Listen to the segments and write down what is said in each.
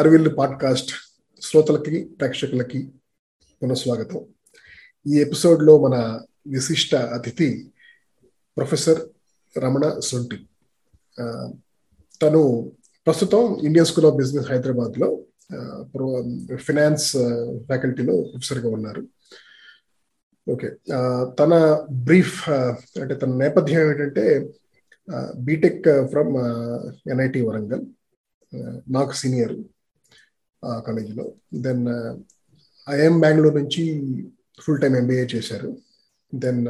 హర్విల్ podcast శ్రోతలకి ప్రేక్షకులకి పునఃస్వాగతం. ఈ ఎపిసోడ్లో మన విశిష్ట అతిథి ప్రొఫెసర్ రమణ సొంటి. తను ప్రస్తుతం ఇండియన్ స్కూల్ ఆఫ్ బిజినెస్ హైదరాబాద్లో ఫినాన్స్ ఫ్యాకల్టీలో ప్రొఫెసర్గా ఉన్నారు. ఓకే తన బ్రీఫ్ అంటే తన నేపథ్యం ఏంటంటే బీటెక్ ఫ్రమ్ ఎన్ఐటి వరంగల్ నాకు సీనియర్. కాలేజీలో దెన్ ఐఎం బెంగళూరు నుంచి ఫుల్ టైం ఎంబీఏ చేశారు. దెన్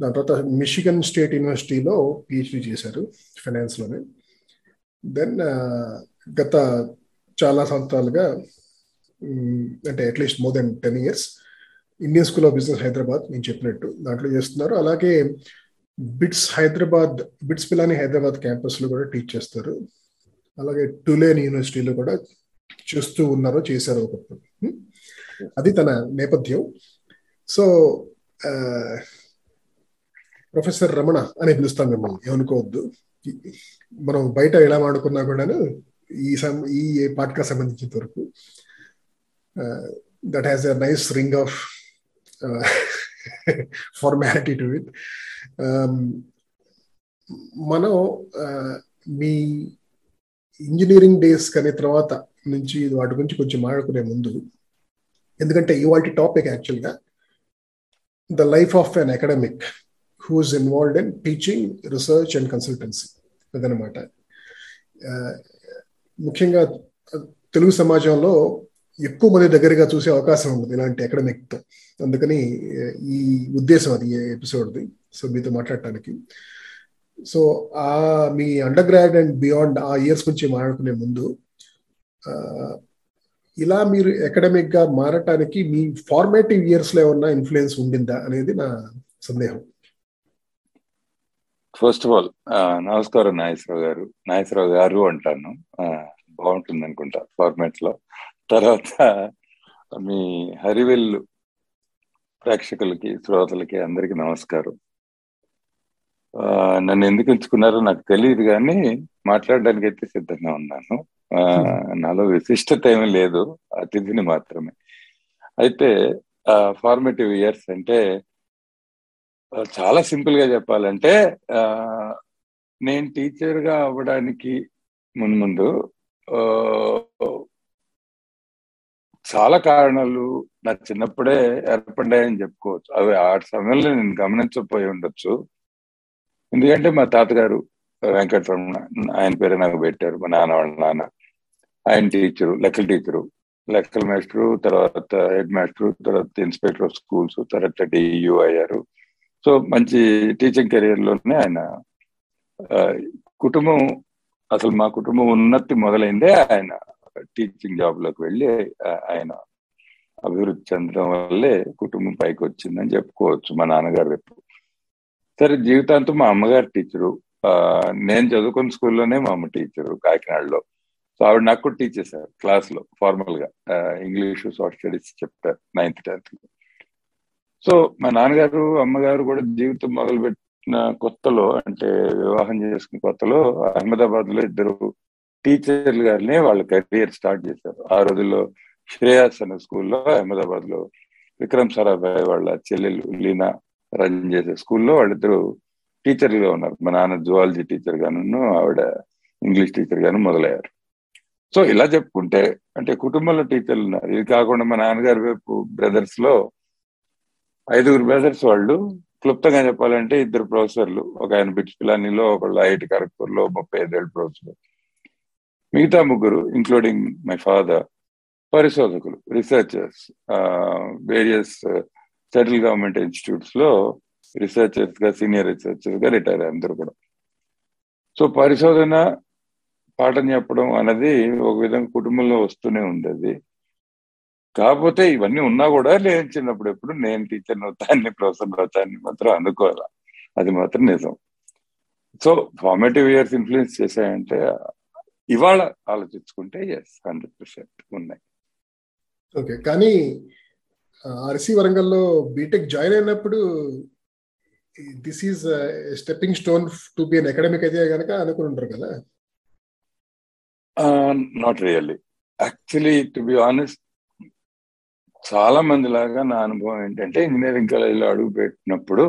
దాని తర్వాత మిషిగన్ స్టేట్ యూనివర్సిటీలో పిహెచ్డి చేశారు ఫైనాన్స్లోనే దెన్ గత చాలా సంవత్సరాలుగా అంటే at least more than ten years Indian School of Business Hyderabad నేను చెప్పినట్టు దాంట్లో చేస్తున్నారు. అలాగే బిట్స్ హైదరాబాద్ బిట్స్ పిలాని హైదరాబాద్ క్యాంపస్లో కూడా టీచ్ చేస్తారు. అలాగే టులేన్ యూనివర్సిటీలో కూడా చేస్తూ ఉన్నారో చేశారు ఒకప్పుడు అది తన నేపథ్యం. సో ప్రొఫెసర్ రమణ అని పిలుస్తాం మిమ్మల్ని. ఏమనుకోవద్దు. మనం బయట ఎలా మాడుకున్నా కూడాను ఈ సం ఈ పాడ్కాస్ట్ సంబంధించిన వరకు that has a nice ring of formality to it మనం మీ ఇంజనీరింగ్ డేస్ కానీ తర్వాత నుంచి వాటి గురించి కొంచెం మాట్లాడుకునే ముందు ఎందుకంటే ఇవాళ టాపిక్ యాక్చువల్గా the life of an academic who's involved in teaching research and consultancy అదనమాట. ముఖ్యంగా తెలుగు సమాజంలో ఎక్కువ మంది దగ్గరగా చూసే అవకాశం ఉంటుంది ఇలాంటి అకాడమిక్తో అందుకని ఈ ఉద్దేశం అది ఎపిసోడ్ది సో మీతో మాట్లాడటానికి. సో ఆ మీ అండర్ గ్రాడ్ అండ్ బియాండ్ ఆ ఇయర్స్ గురించి మాట్లాడుకునే ముందు ఇలా మీరు అకాడమిక్గా మారటానికి మీ ఫార్మేటివ్ ఇయర్స్లో ఏమన్నా ఇన్ఫ్లుయెన్స్ ఉండిందా అనేది నా సందేహం. ఫస్ట్ ఆఫ్ ఆల్ నమస్కారం నాగేశ్వరరావు గారు. నాగేశ్వరరావు గారు అంటాను. బాగుంటుంది అనుకుంటా ఫార్మేట్లో తర్వాత మీ హరివెల్లు ప్రేక్షకులకి శ్రోతలకి అందరికి నమస్కారం. నన్ను ఎందుకు ఎంచుకున్నారో నాకు తెలియదు కానీ మాట్లాడడానికి అయితే సిద్ధంగా ఉన్నాను. నాలో విశిష్టత ఏమీ లేదు అతిథిని మాత్రమే. అయితే ఫార్మేటివ్ ఇయర్స్ అంటే చాలా సింపుల్గా చెప్పాలంటే నేను టీచర్గా అవ్వడానికి ముందు ముందు చాలా కారణాలు నా చిన్నప్పుడే ఏర్పడ్డాయని చెప్పుకోవచ్చు. అవి ఆ సమయంలో నేను గమనించకపోయి ఉండొచ్చు. ఎందుకంటే మా తాతగారు వెంకటరమణ ఆయన పేరు నాకు పెట్టారు. మా నాన్న వాళ్ళ నాన్న. ఆయన టీచరు లెక్కల టీచరు. లెక్కల మాస్టరు తర్వాత హెడ్ మాస్టరు తర్వాత ఇన్స్పెక్టర్ ఆఫ్ స్కూల్స్ తర్వాత డియూ అయ్యారు. సో మంచి టీచింగ్ కెరీర్లోనే ఆయన కుటుంబం అసలు మా కుటుంబం ఉన్నతి మొదలైందే ఆయన టీచింగ్ జాబ్లోకి వెళ్ళి ఆయన అభివృద్ధి చెందడం వల్లే కుటుంబం పైకి వచ్చిందని చెప్పుకోవచ్చు మా నాన్నగారు రేపు సరే జీవితాంతం మా అమ్మగారు టీచరు. నేను చదువుకున్న స్కూల్లోనే మా అమ్మ టీచరు కాకినాడలో. సో ఆవిడ నాకు కూడా టీచర్ సార్ క్లాస్లో ఫార్మల్గా ఇంగ్లీష్ సోషల్ స్టడీస్ చెప్తారు నైన్త్ టెన్త్. లో సో మా నాన్నగారు అమ్మగారు కూడా జీవితం మొదలు పెట్టిన కొత్తలో అంటే వివాహం చేసుకున్న కొత్తలో అహ్మదాబాద్లో ఇద్దరు టీచర్లు గారినే వాళ్ళ కెరియర్ స్టార్ట్ చేశారు. ఆ రోజుల్లో శ్రేయాస్ అనే స్కూల్లో అహ్మదాబాద్లో విక్రమ్ సారాభాయ్ వాళ్ళ చెల్లెలు లీనా రన్ చేసే స్కూల్లో వాళ్ళిద్దరు టీచర్లుగా ఉన్నారు. మా నాన్న జువాలజీ టీచర్ గాను ఆవిడ ఇంగ్లీష్ టీచర్ గాను మొదలయ్యారు. సో ఇలా చెప్పుకుంటే అంటే కుటుంబంలో టీచర్లు ఉన్నారు. ఇది కాకుండా మా నాన్నగారి వైపు బ్రదర్స్లో ఐదుగురు బ్రదర్స్ వాళ్ళు క్లుప్తంగా చెప్పాలంటే ఇద్దరు ప్రొఫెసర్లు. ఒక ఆయన బిట్స్ పిలానీలో ఒకళ్ళు ఐఐటి ఖరగ్పూర్లో ముప్పై ఐదేళ్ళు ప్రొఫెసర్. మిగతా ముగ్గురు ఇంక్లూడింగ్ మై ఫాదర్ పరిశోధకులు రీసెర్చర్స్ వేరియస్ సెంట్రల్ గవర్నమెంట్ ఇన్స్టిట్యూట్స్లో రీసెర్చర్స్గా సీనియర్ రీసెర్చర్స్గా రిటైర్ అందరూ కూడా. సో పరిశోధన పాఠం చెప్పడం అనేది ఒక విధంగా కుటుంబంలో వస్తూనే ఉంది అది కాకపోతే ఇవన్నీ ఉన్నా కూడా నేను చిన్నప్పుడు ఎప్పుడు నేను టీచర్ అవుతాన్ని ప్రొఫెసర్ అవుతాన్ని మాత్రం అనుకోవాలా. అది మాత్రం నిజం. సో ఫార్మేటివ్ ఇయర్స్ ఇన్ఫ్లుయెన్స్ చేశాయంటే ఇవాళ ఆలోచించుకుంటే ఎస్ హండ్రెడ్ పర్సెంట్ ఉన్నాయి. ఓకే. కానీ ఆర్సీ వరంగల్లో బీటెక్ జాయిన్ అయినప్పుడు this is stepping stone to be an academic అయితే కనుక అనుకుని ఉంటారు కదా? Not really actually to be honest చాలా మంది లాగా నా అనుభవం ఏంటంటే ఇంజనీరింగ్ కాలేజీలో అడుగు పెట్టినప్పుడు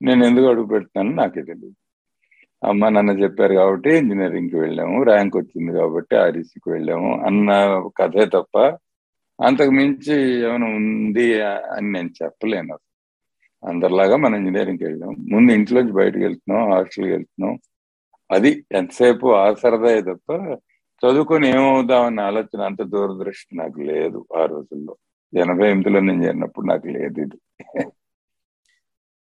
నేను ఎందుకు అడుగు పెడుతున్నాను నాకే తెలియదు అమ్మ నాన్న చెప్పారు కాబట్టి ఇంజనీరింగ్కి వెళ్ళాము ర్యాంక్ వచ్చింది కాబట్టి ఆర్ఈసీకి వెళ్ళాము అన్న కథే తప్ప అంతకు మించి ఏమైనా ఉంది అని నేను చెప్పలేను. అందరిలాగా మనం ఇంజనీరింగ్కి వెళ్ళాం. ముందు ఇంట్లోంచి బయటకు వెళ్తున్నాం హాస్టల్కి వెళ్తున్నాం. అది ఎంతసేపు ఆ సరదా తప్ప చదువుకొని ఏమవుదామన్న ఆలోచన అంత దూరదృష్టి నాకు లేదు ఆ రోజుల్లో. ఎనభై ఎనిమిదిలో నేను చేరినప్పుడు నాకు లేదు ఇది.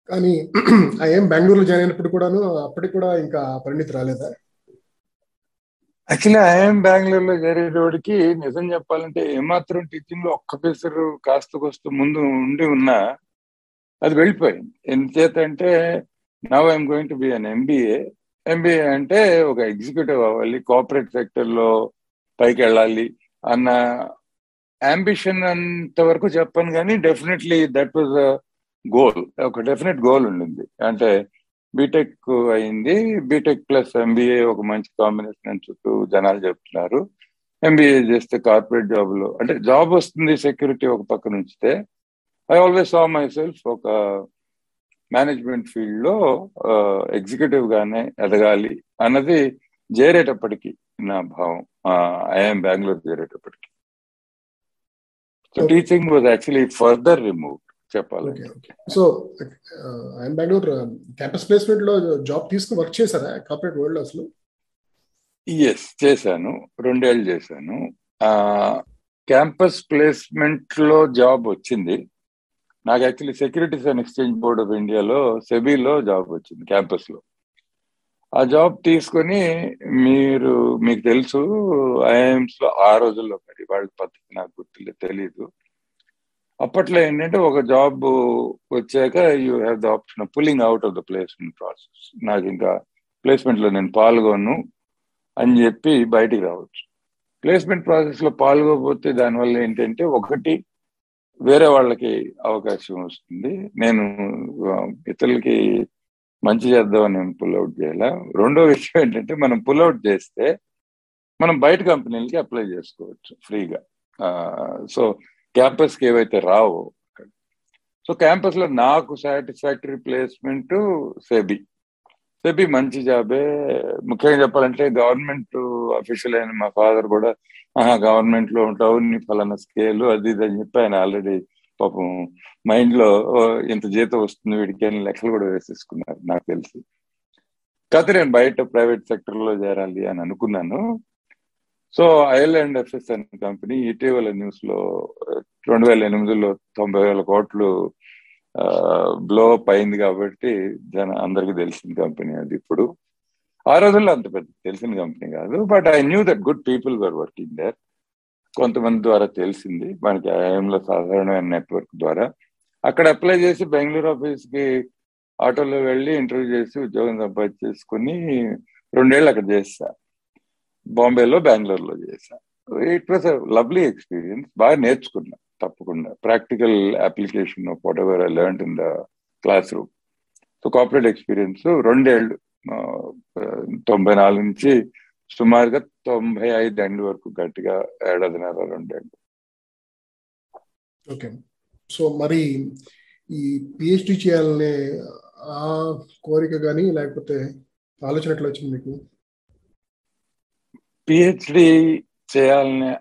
కానీ ఏం బెంగళూరులో జాయిన్ అయినప్పుడు కూడాను అప్పటికి కూడా ఇంకా పరిణితి రాలేదా? యాక్చువల్లీ ఐఎం బెంగళూరులో జరిగేటోడికి నిజం చెప్పాలంటే ఏమాత్రం టీచింగ్లో ఒక్క పేసరు కాస్త కొస్తూ ముందు ఉండి ఉన్నా అది వెళ్ళిపోయింది. ఎందుచేత అంటే now I'm going to be an MBA MBA అంటే ఒక ఎగ్జిక్యూటివ్ అవ్వాలి కోఆపరేట్ సెక్టర్లో పైకి వెళ్ళాలి అన్న అంబిషన్ అంతవరకు చెప్పాను కానీ definitely that was a goal ఒక డెఫినెట్ గోల్ ఉండింది. అంటే బీటెక్ అయింది. బీటెక్ ప్లస్ ఎంబీఏ ఒక మంచి కాంబినేషన్ అని చుట్టూ జనాలు చెప్తున్నారు. ఎంబీఏ చేస్తే కార్పొరేట్ జాబ్లో అంటే జాబ్ వస్తుంది సెక్యూరిటీ ఒక పక్క ఉంచితే. I always saw myself ఒక మేనేజ్మెంట్ ఫీల్డ్లో ఎగ్జిక్యూటివ్ గానే ఎదగాలి అన్నది చేరేటప్పటికి నా భావం. IIM Bengaluru చేరేటప్పటికి so teaching was actually further remove చెప్పాలి. సో ఐఎమ్ బెంగళూరు క్యాంపస్ ప్లేస్మెంట్లో జాబ్ తీసుకుని వర్క్ చేశారా కార్పొరేట్ వరల్డ్ అసలు? ఎస్ చేశాను. రెండేళ్ళు చేశాను. క్యాంపస్ ప్లేస్మెంట్లో జాబ్ వచ్చింది. నాకు actually securities and exchange board of ఇండియాలో సెబీలో జాబ్ వచ్చింది క్యాంపస్లో ఆ జాబ్ తీసుకొని మీరు మీకు తెలుసు ఐఎమ్స్లో ఆ రోజుల్లో మరి వాళ్ళ పద్ధతి నాకు గుర్తు తెలియదు అప్పట్లో ఏంటంటే ఒక జాబ్ వచ్చాక you have the option pulling out of the placement process నాకు ఇంకా ప్లేస్మెంట్లో నేను పాల్గొను అని చెప్పి బయటికి రావచ్చు. ప్లేస్మెంట్ ప్రాసెస్లో పాల్గొపోతే దానివల్ల ఏంటంటే ఒకటి వేరే వాళ్ళకి అవకాశం వస్తుంది. నేను ఇతరులకి మంచి చేద్దామని నేను పుల్అవుట్ చేయాలా? రెండో విషయం ఏంటంటే మనం పుల్అవుట్ చేస్తే మనం బయట కంపెనీలకి అప్లై చేసుకోవచ్చు ఫ్రీగా. సో క్యాంపస్కి ఏవైతే రావో. సో క్యాంపస్లో నాకు సాటిస్ఫాక్టరీ ప్లేస్మెంట్ సెబి. సెబి మంచి జాబే. ముఖ్యంగా చెప్పాలంటే గవర్నమెంట్ అఫీషియల్ అయిన మా ఫాదర్ కూడా ఆహా గవర్నమెంట్లో ఉంటావు నీ ఫలానా స్కేల్ అది ఇది అని చెప్పి ఆయన ఆల్రెడీ పాపం మైండ్లో ఇంత జీతం వస్తుంది వీడికి అని లెక్కలు కూడా వేసేసుకున్నారు నాకు తెలిసి. కాకపోతే నేను బయట ప్రైవేట్ సెక్టర్లో చేరాలి అని అనుకున్నాను. సో ఐర్లాండ్ ఎఫ్ఎస్ అనే కంపెనీ ఇటీవల న్యూస్లో రెండు వేల ఎనిమిదిలో తొంభై వేల కోట్లు బ్లో అప్ అయింది కాబట్టి జన అందరికి తెలిసిన కంపెనీ అది ఇప్పుడు. ఆ రోజుల్లో అంత పెద్ద తెలిసిన కంపెనీ కాదు but I knew that good people were working there. కొంతమంది ద్వారా తెలిసింది మనకి ఐఎంలో సాధారణమైన నెట్వర్క్ ద్వారా. అక్కడ అప్లై చేసి బెంగళూరు ఆఫీస్కి ఆటోలో వెళ్ళి ఇంటర్వ్యూ చేసి ఉద్యోగం సంపాదించేసుకుని రెండేళ్ళు అక్కడ చేసా బాంబేలో బెంగళూరులో చేశాను ఇట్ వాస్ లవ్లీ ఎక్స్పీరియన్స్ బాగా నేర్చుకున్నా తప్పకుండా. Practical application of whatever I learn in the classroom so corporate experience రెండేళ్ళు తొంభై నాలుగు నుంచి సుమారుగా తొంభై ఐదు ఎండ్ వరకు గట్టిగా ఏడాదిన్నర రెండేళ్ళు. ఓకే. సో మరి ఈ పిహెచ్డి చేయాలనే ఆ కోరిక కానీ లేకపోతే ఆలోచన ఎట్లా వచ్చింది మీకు? పిహెచ్డి చేయాలనే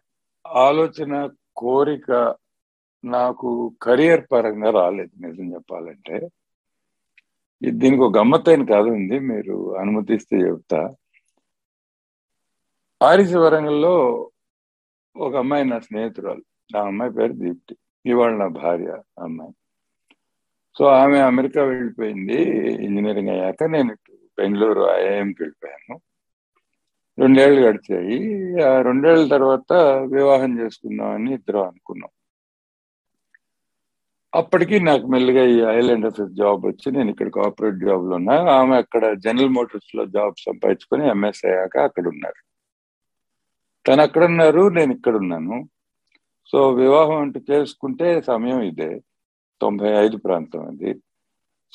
ఆలోచన కోరిక నాకు కెరియర్ పరంగా రాలేదు నిజం చెప్పాలంటే. దీనికి ఒక గమ్మత్తైన కథ ఉంది మీరు అనుమతిస్తే చెప్తా. ఆరిస వరంగల్లో ఒక అమ్మాయి నా స్నేహితురాలు నా అమ్మాయి పేరు దీప్తి ఇవాళ నా భార్య అమ్మాయి. సో ఆమె అమెరికా వెళ్ళిపోయింది ఇంజనీరింగ్ అయ్యాక నేను బెంగళూరు ఐఐఎంకి వెళ్ళిపోయాను. రెండేళ్ళు గడిచాయి. ఆ రెండేళ్ళ తర్వాత వివాహం చేసుకుందామని ఇద్దరు అనుకున్నాం. అప్పటికి నాకు మెల్లిగా ఈ ఐలాండ్ ఆఫీస్ జాబ్ వచ్చి నేను ఇక్కడ కార్పొరేట్ జాబ్లో ఉన్నా. ఆమె అక్కడ జనరల్ మోటార్స్లో జాబ్ సంపాదించుకొని ఎంఎస్ అయ్యాక అక్కడ ఉన్నారు. తను అక్కడ ఉన్నారు నేను ఇక్కడ ఉన్నాను. సో వివాహం అంటూ చేసుకుంటే సమయం ఇదే. తొంభై ఐదు ప్రాంతం అది.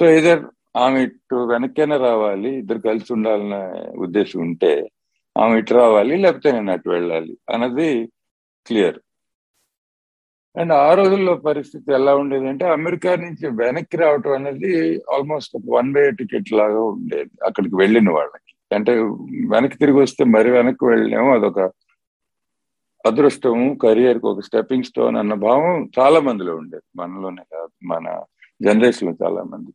సో ఇదర్ ఆమె ఇటు వెనక్కైనా రావాలి ఇద్దరు కలిసి ఉండాలనే ఉద్దేశం ఉంటే ఆమె ఇటు రావాలి లేకపోతే నేను అటు వెళ్ళాలి అన్నది క్లియర్. అండ్ ఆ రోజుల్లో పరిస్థితి ఎలా ఉండేది అంటే అమెరికా నుంచి వెనక్కి రావటం అనేది ఆల్మోస్ట్ ఒక వన్ వే టికెట్ లాగా ఉండేది అక్కడికి వెళ్ళిన వాళ్ళకి. అంటే వెనక్కి తిరిగి వస్తే మరి వెనక్కి వెళ్ళలేము అదొక అదృష్టము కెరియర్కి ఒక స్టెప్పింగ్ స్టోన్ అన్న భావం చాలా మందిలో ఉండేది మనలోనే కాదు మన జనరేషన్లో చాలా మంది.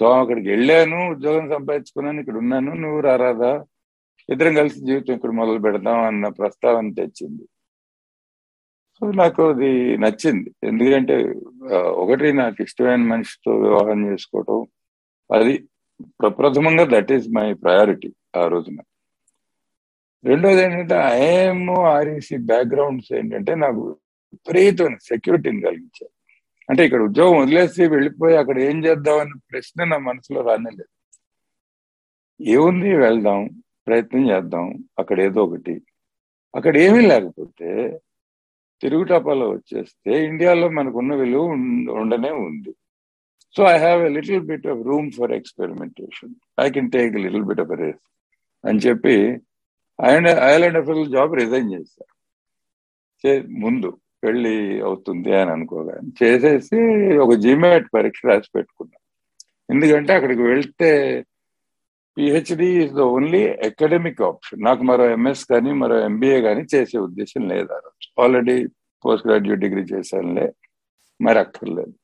సో అక్కడికి వెళ్ళాను ఉద్యోగం సంపాదించుకున్నాను ఇక్కడ ఉన్నాను నువ్వు రారాదా ఇద్దరం కలిసి జీవితం ఇక్కడ మొదలు పెడదాం అన్న ప్రస్తావన తెచ్చింది. సో నాకు అది నచ్చింది. ఎందుకంటే ఒకటి నాకు ఇష్టమైన మనిషితో వివాహం చేసుకోవటం అది ప్రప్రథమంగా దట్ ఈస్ మై ప్రయారిటీ ఆ రోజున. రెండోది ఏంటంటే ఐఎమ్ ఆర్ఈసి బ్యాక్గ్రౌండ్స్ ఏంటంటే నాకు విపరీతమైన సెక్యూరిటీని కలిగించారు అంటే ఇక్కడ ఉద్యోగం వదిలేసి వెళ్ళిపోయి అక్కడ ఏం చేద్దాం అనే ప్రశ్న నా మనసులో రానేలేదు. ఏముంది వెళ్దాం. ప్రయత్నం చేద్దాం. అక్కడ ఏదో ఒకటి. అక్కడ ఏమీ లేకపోతే తిరుగుటాపాలో వచ్చేస్తే ఇండియాలో మనకున్న విలువ ఉండనే ఉంది. So I have a little bit of room for experimentation I can take little bit of race అని చెప్పి ఆయన ఐలాండ్ అఫీల్ జాబ్ రిజైన్ చేశారు. ముందు పెళ్ళి అవుతుంది అని అనుకోగా చేసేసి ఒక జిమాట్ పరీక్ష రాసి పెట్టుకున్నాం. ఎందుకంటే అక్కడికి వెళ్తే PhD is the only academic option నాకు మరో ఎంఎస్ కానీ మరో ఎంబీఏ కానీ చేసే ఉద్దేశం లేదు ఆ రోజు. ఆల్రెడీ పోస్ట్ గ్రాడ్యుయేట్ డిగ్రీ చేశానులే మరి అక్కర్లేదు.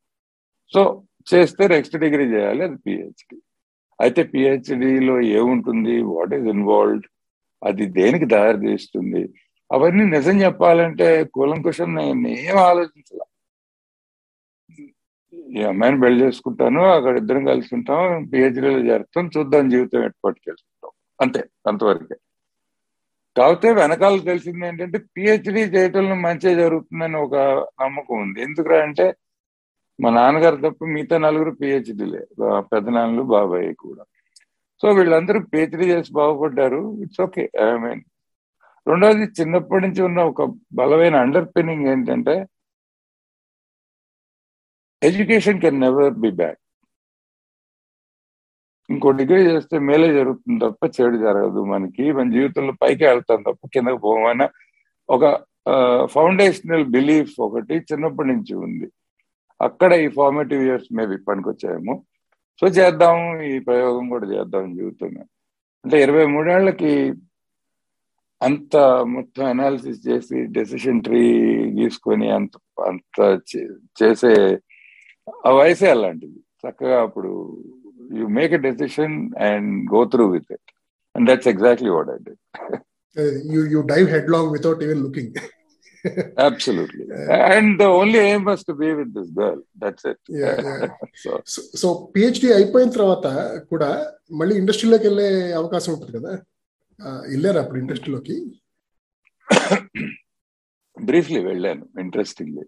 సో చేస్తే నెక్స్ట్ డిగ్రీ చేయాలి అది పిహెచ్డి అయితే పిహెచ్డిలో ఏముంటుంది? వాట్ ఈజ్ ఇన్వాల్వ్డ్ అది దేనికి దారి తీస్తుంది అవన్నీ నిజం చెప్పాలంటే కులంకుశం నేను ఏం ఆలోచించాల. ఈ అమ్మాయిని పెళ్ళి చేసుకుంటాను అక్కడ ఇద్దరం కలిసి ఉంటాం పిహెచ్డీలో చేరుతాం చూద్దాం జీవితం ఏర్పాటు చేసుకుంటాం. అంతే అంతవరకే. కాకపోతే వెనకాల తెలిసింది ఏంటంటే పిహెచ్డీ చేయటంలో మంచిగా జరుగుతుందని ఒక నమ్మకం ఉంది. ఎందుకురా అంటే మా నాన్నగారు తప్ప మిగతా నలుగురు పిహెచ్డీలే పెద్దనాన్నలు బాబాయ్ కూడా. సో వీళ్ళందరూ పిహెచ్డీ చేసి బాగుపడ్డారు. ఇట్స్ ఓకే ఐ మీన్ రెండోది చిన్నప్పటి నుంచి ఉన్న ఒక బలమైన అండర్ ఏంటంటే education can never be bad ఇంకో డిగ్రీ చేస్తే మేలే జరుగుతుంది తప్ప చెడు జరగదు మనకి. మన జీవితంలో పైకి వెళ్తాం తప్ప కిందకు పోమన్న ఒక ఫౌండేషనల్ బిలీఫ్ ఒకటి చిన్నప్పటి నుంచి ఉంది. అక్కడ ఈ ఫార్మేటివ్ ఇయర్స్ మేబీ పనికొచ్చాయేమో. సో చేద్దాం ఈ ప్రయోగం కూడా చేద్దాం జీవితంలో. అంటే ఇరవై మూడేళ్ళకి అంత మొత్తం అనాలిసిస్ చేసి డెసిషన్ ట్రీ తీసుకొని అంత అంత చేసే ఆ వయసే అలాంటిది. చక్కగా అప్పుడు you make a decision and go through with it and that's exactly what I did you you dive headlong without even looking. Absolutely. And the only aim was to be with this girl. That's it. Yeah, yeah. so so PhD అయిపోయిన తర్వాత కూడా మళ్ళీ ఇండస్ట్రీలోకి వెళ్ళే అవకాశం ఉంటుంది కదా? వెళ్ళారు అప్పుడు ఇండస్ట్రీలోకి? బ్రీఫ్లీ వెళ్ళాను. ఇంట్రెస్టింగ్లీ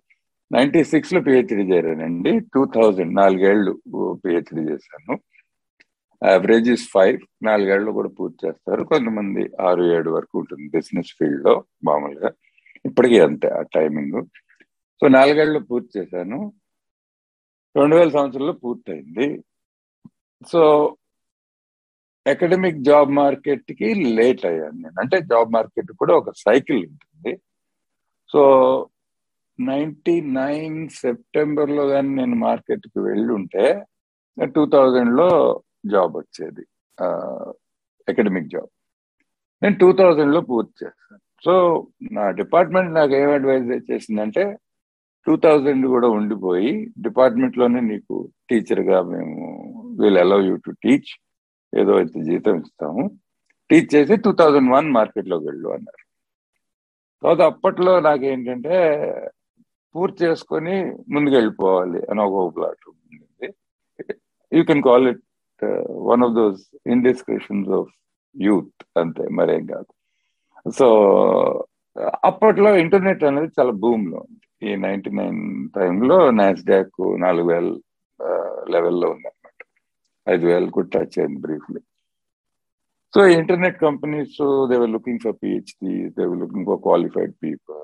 నైన్టీ సిక్స్లో పిహెచ్డి చేరానండి. టూ థౌజండ్ నాలుగేళ్ళు పిహెచ్డి చేశాను. యావరేజ్ ఇస్ ఫైవ్ నాలుగేళ్ళు కూడా పూర్తి చేస్తారు. కొంతమంది ఆరు ఏడు వరకు ఉంటుంది బిజినెస్ ఫీల్డ్లో మామూలుగా. ఇప్పటికీ అంతే ఆ టైమింగ్ సో నాలుగేళ్ళు పూర్తి చేశాను. రెండు వేల సంవత్సరంలో పూర్తయింది. సో అకాడమిక్ జాబ్ మార్కెట్కి లేట్ అయ్యాను నేను. అంటే జాబ్ మార్కెట్ కూడా ఒక సైకిల్ ఉంటుంది. సో నైన్టీ నైన్ సెప్టెంబర్లో కానీ నేను మార్కెట్కి వెళ్ళి ఉంటే టూ థౌజండ్లో జాబ్ వచ్చేది అకాడమిక్ జాబ్. నేను టూ థౌజండ్లో పూర్తి చేశాను. సో నా డిపార్ట్మెంట్ నాకు ఏం అడ్వైజ్ చేసిందంటే టూ థౌజండ్ కూడా ఉండిపోయి డిపార్ట్మెంట్లోనే నీకు టీచర్గా మేము will allow you to teach ఏదో అయితే జీతం ఇస్తాము. టీచ్ చేసి టూ థౌజండ్ వన్ మార్కెట్లోకి వెళ్ళు అన్నారు. తర్వాత అప్పట్లో నాకేంటంటే పూర్తి చేసుకొని ముందుకు వెళ్ళిపోవాలి అని ఒక ప్లాట్ ఉంది. You can call it one of those indiscretions of youth అంతే మరేం కాదు. సో అప్పట్లో ఇంటర్నెట్ అనేది చాలా భూమిలో ఉంది. ఈ నైన్టీ నైన్ టైంలో నాస్డాక్ నాలుగు వేల uh, లెవెల్లో ఉందన్నమాట. ఐదు వేలు కూడా టచ్ అయింది briefly so internet companies they were looking for PhD they were looking for qualified people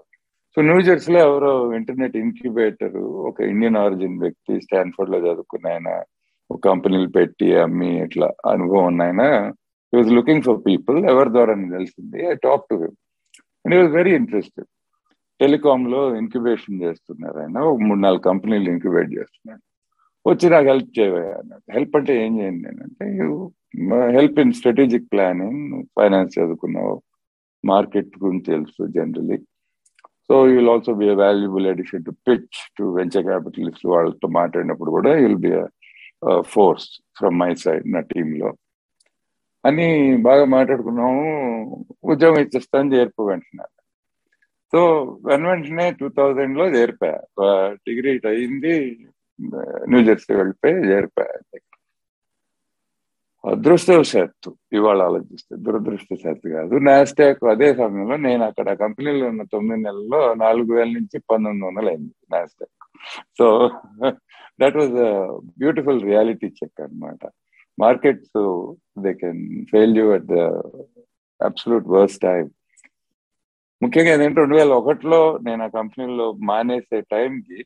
so న్యూజెర్సీలో ఎవరో ఇంటర్నెట్ ఇంక్యుబేటర్ ఒక ఇండియన్ ఆరిజిన్ వ్యక్తి స్టాన్ఫర్డ్లో చదువుకున్న ఆయన ఒక కంపెనీలు పెట్టి అమ్మి ఇట్లా అనుభవం ఉన్న ఆయన he was looking for people ఎవరి ద్వారా తెలిసింది I talk to him and he was very interested టెలికామ్లో incubation చేస్తున్నారు ఆయన ఒక మూడు నాలుగు కంపెనీలు ఇంక్యుబేట్ చేస్తున్నాడు వచ్చి నాకు హెల్ప్ చేయవా? అన్నాడు. హెల్ప్ అంటే ఏం చేయండి నేనంటే help in strategic planning finance చదువుకున్నావు మార్కెట్ గురించి తెలుసు generally so you'll also be valuable addition to pitch to venture capitalist వాళ్ళతో మాట్లాడినప్పుడు కూడా you'll be force from my side నా టీంలో అని బాగా మాట్లాడుకున్నాము. ఉద్యోగం ఇచ్చేస్తాను చేర్పు వెంటనే సో వెన్ వెంటనే టూ థౌజండ్లో చేరిపోయా. డిగ్రీ అయింది న్యూ జెర్సీ వెళ్ళిపోయి చేరిపోయా. అదృష్టవశాత్తు ఇవాళ ఆలోచిస్తే దురదృష్టశాత్తు కాదు. నాస్టాక్ అదే సమయంలో నేను అక్కడ కంపెనీలో ఉన్న తొమ్మిది నెలల్లో నాలుగు వేల నుంచి పంతొమ్మిది వందలు అయింది Nasdaq so that was beautiful reality check అనమాట markets they can fail you at the absolute worst time ముఖ్యంగా ఏంటంటే రెండు వేల ఒకటిలో నేను ఆ కంపెనీలో మానేసే టైంకి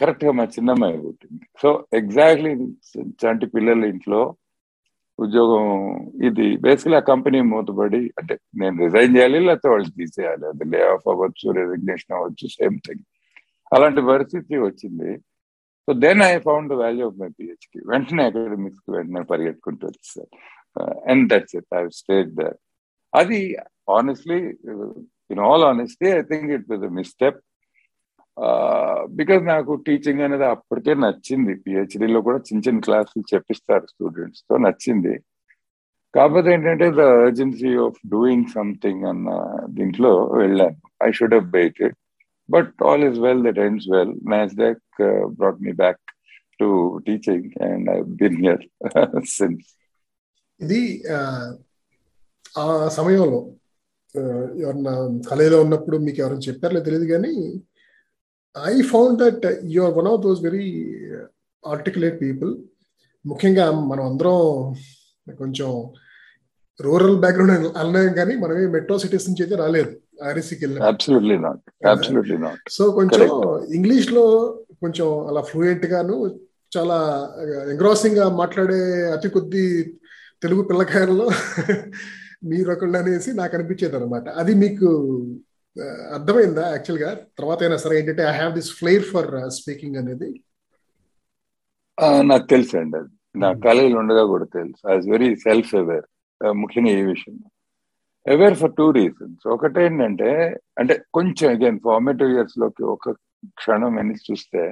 కరెక్ట్గా మా చిన్నమ్మాయి పుట్టింది. సో ఎగ్జాక్ట్లీ చంటి పిల్లల ఇంట్లో ఉద్యోగం ఇది. బేసిక్ ఆ కంపెనీ మూతపడి అంటే నేను రిజైన్ చేయాలి లేకపోతే వాళ్ళు తీసేయాలి. అది లే ఆఫ్ అవ్వచ్చు రెసిగ్నేషన్ అవ్వచ్చు సేమ్ థింగ్ అలాంటి పరిస్థితి వచ్చింది. So then I found the value of my పిహెచ్కి వెంటనే అకాడమిక్స్కి వెంటనే పరిగెట్టుకుంటూ వచ్చేసారు and that's it I stayed there అది honestly in all honesty I think it was misstep because నాకు టీచింగ్ అనేది అప్పటికే నచ్చింది. పిహెచ్డిలో కూడా చిన్న చిన్న క్లాసులు చెప్పిస్తారు స్టూడెంట్స్తో నచ్చింది. కాకపోతే ఏంటంటే the urgency of doing something అన్న దీంట్లో వెళ్ళాను. I should have waited but all is well that ends well match that brought me back to teaching and I been here since ఇది ఆ సమయంలో ఎవరన్నా కళలో ఉన్నప్పుడు మీకు ఎవరైనా చెప్పారో తెలియదు కానీ I found that you are one of those very articulate people ముఖ్యంగా మనం అందరం కొంచెం రూరల్ బ్యాక్గ్రౌండ్ అన్నాం కానీ మనమే మెట్రో సిటీస్ నుంచి అయితే రాలేదు. ఆర్ఎస్సికి వెళ్ళాం సో కొంచెం ఇంగ్లీష్లో కొంచెం అలా ఫ్లూయెంట్ గాను చాలా ఎంగ్రాసింగ్గా మాట్లాడే అతి కొద్ది తెలుగు పిల్లకాయల్లో మీరు ఒకళ్ళు అనేసి నాకు అనిపించేది అనమాట అది మీకు అర్థమైందా యాక్చువల్గా? తర్వాత అయినా సరే ఏంటంటే I have this flair for speaking అనేది. నాకు తెలుసు అండి అది. నా కాలేజీలో ఉండగా కూడా తెలుసు. ఐ వెరీ సెల్ఫ్ అవేర్ ముఖ్యంగా ఈ విషయంలో అవేర్ ఫర్ టూ రీజన్స్ ఒకటి ఏంటంటే అంటే కొంచెం అగైన్ ఫార్మేటివ్ ఇయర్స్లోకి ఒక క్షణం అని చూస్తే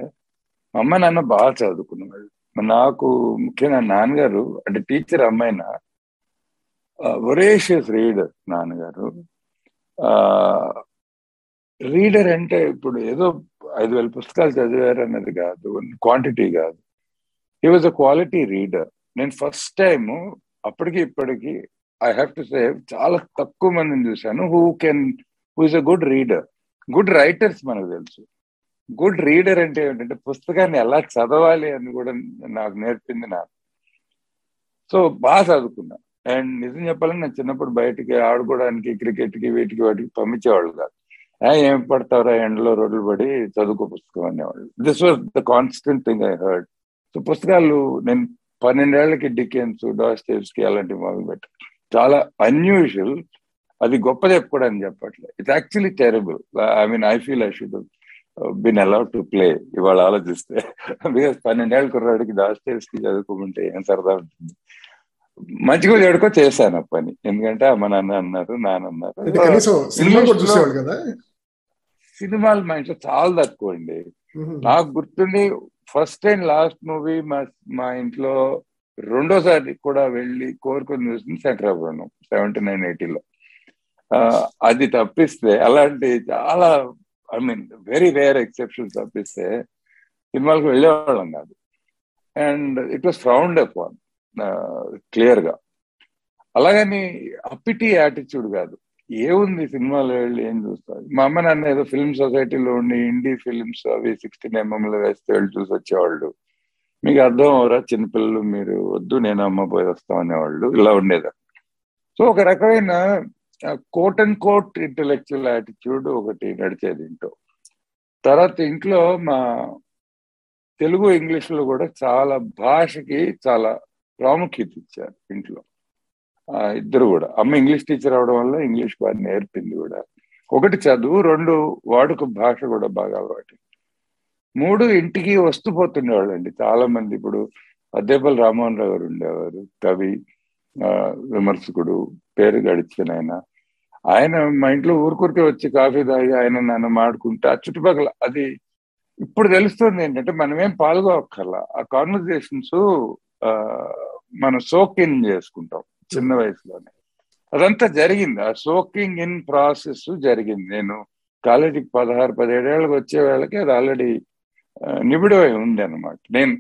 మా అమ్మ నాన్న బాగా చదువుకున్నాడు నాకు ముఖ్యంగా నాన్నగారు అంటే టీచర్ అమ్మాయినా ఒరేషియస్ రీడర్ నాన్నగారు. రీడర్ అంటే ఇప్పుడు ఏదో ఐదు వేల పుస్తకాలు చదివారు అన్నది కాదు క్వాంటిటీ కాదు. He was a quality reader నేను ఫస్ట్ టైం అప్పటికి ఇప్పటికి ఐ హ్యావ్ టు సే చాలా తక్కువ మందిని చూశాను. Who can who is a good reader good writers మనకు తెలుసు. గుడ్ రీడర్ అంటే ఏంటంటే పుస్తకాన్ని ఎలా చదవాలి అని కూడా నాకు నేర్పింది నాకు. సో బాగా చదువుకున్నా. అండ్ నిజం చెప్పాలని నేను చిన్నప్పుడు బయటికి ఆడుకోవడానికి క్రికెట్కి వీటికి వాటికి పంపించేవాళ్ళు కాదు. ఏం పడతారా ఎండలో రోడ్లు పడి చదువుకో పుస్తకం అనేవాళ్ళు. This was the constant thing I heard so పుస్తకాలు నేను పన్నెండేళ్ళకి డికెన్స్ డాస్టేవ్స్కి అలాంటివి మొదలు పెట్టాను చాలా అన్యూజువల్ అది గొప్ప చెప్పుకోవడానికి చెప్పట్లేదు. It's actually terrible I mean I feel I should been allowed to play ఇవాళ ఆలోచిస్తే. బికాస్ పన్నెండేళ్ళ కుర్రాడికి దాస్టేవ్స్కి చదువుకోమంటే ఏం సరదా ఉంటుంది? మంచిగా చెడుకో చేశాను పని. ఎందుకంటే అమ్మ నాన్న అన్నారు నాన్న అన్నారు. సినిమాలు మా ఇంట్లో చాలా తక్కువ అండి. నాకు గుర్తుండి ఫస్ట్ అండ్ లాస్ట్ మూవీ మా మా ఇంట్లో రెండోసారి కూడా వెళ్ళి కోరుకొని చూసింది శంకరాభరణం సెవెంటీ నైన్ ఎయిటీలో. అది తప్పిస్తే అలాంటి చాలా I mean very rare exception తప్పిస్తే సినిమాలకు వెళ్ళేవాళ్ళం కాదు. And it was frowned upon. క్లియర్గా అలాగని అప్పిటి యాటిట్యూడ్ కాదు. ఏముంది సినిమాలో వెళ్ళి ఏం చూస్తారు? మా అమ్మ నాన్న ఏదో ఫిల్మ్ సొసైటీలో ఉండి ఇండీ ఫిల్మ్స్ అవి సిక్స్టీన్ ఎంఎంలో వేస్తే వెళ్ళి చూసి వచ్చేవాళ్ళు. మీకు అర్థం అవరా? చిన్నపిల్లలు మీరు వద్దు నేను అమ్మ పోయి వస్తాం అనేవాళ్ళు. ఇలా ఉండేది. సో ఒక రకమైన quote and quote intellectual attitude ఒకటి నడిచేది ఇంట్లో. తర్వాత ఇంట్లో మా తెలుగు ఇంగ్లీష్లో కూడా చాలా భాషకి చాలా ప్రాముఖ్యత ఇచ్చారు ఇంట్లో ఇద్దరు కూడా. అమ్మ ఇంగ్లీష్ టీచర్ అవడం వల్ల ఇంగ్లీష్ బాగా నేర్పింది కూడా. ఒకటి చదువు రెండు వాడుక భాష కూడా బాగా అలవాటు మూడు ఇంటికి వస్తూ పోతుండేవాళ్ళు అండి చాలా మంది ఇప్పుడు అద్దేపల్లి రామ్మోహన్ రావు గారు ఉండేవారు కవి విమర్శకుడు పేరు గడిచిన ఆయన. ఆయన మా ఇంట్లో ఊరుకూరికే వచ్చి కాఫీ తాగి ఆయన నన్ను మాడుకుంటా చుట్టుపక్కల అది ఇప్పుడు తెలుస్తుంది ఏంటంటే మనమేం పాల్గొక్కర్లా. ఆ కాన్వర్జేషన్స్ మనం సోకింగ్ చేసుకుంటాం చిన్న వయసులోనే. అదంతా జరిగింది. ఆ సోకింగ్ ఇన్ ప్రాసెస్ జరిగింది. నేను కాలేజీకి పదహారు పదిహేడేళ్ళకి వచ్చే వేళకి అది ఆల్రెడీ నిబిడమై ఉంది అనమాట నేను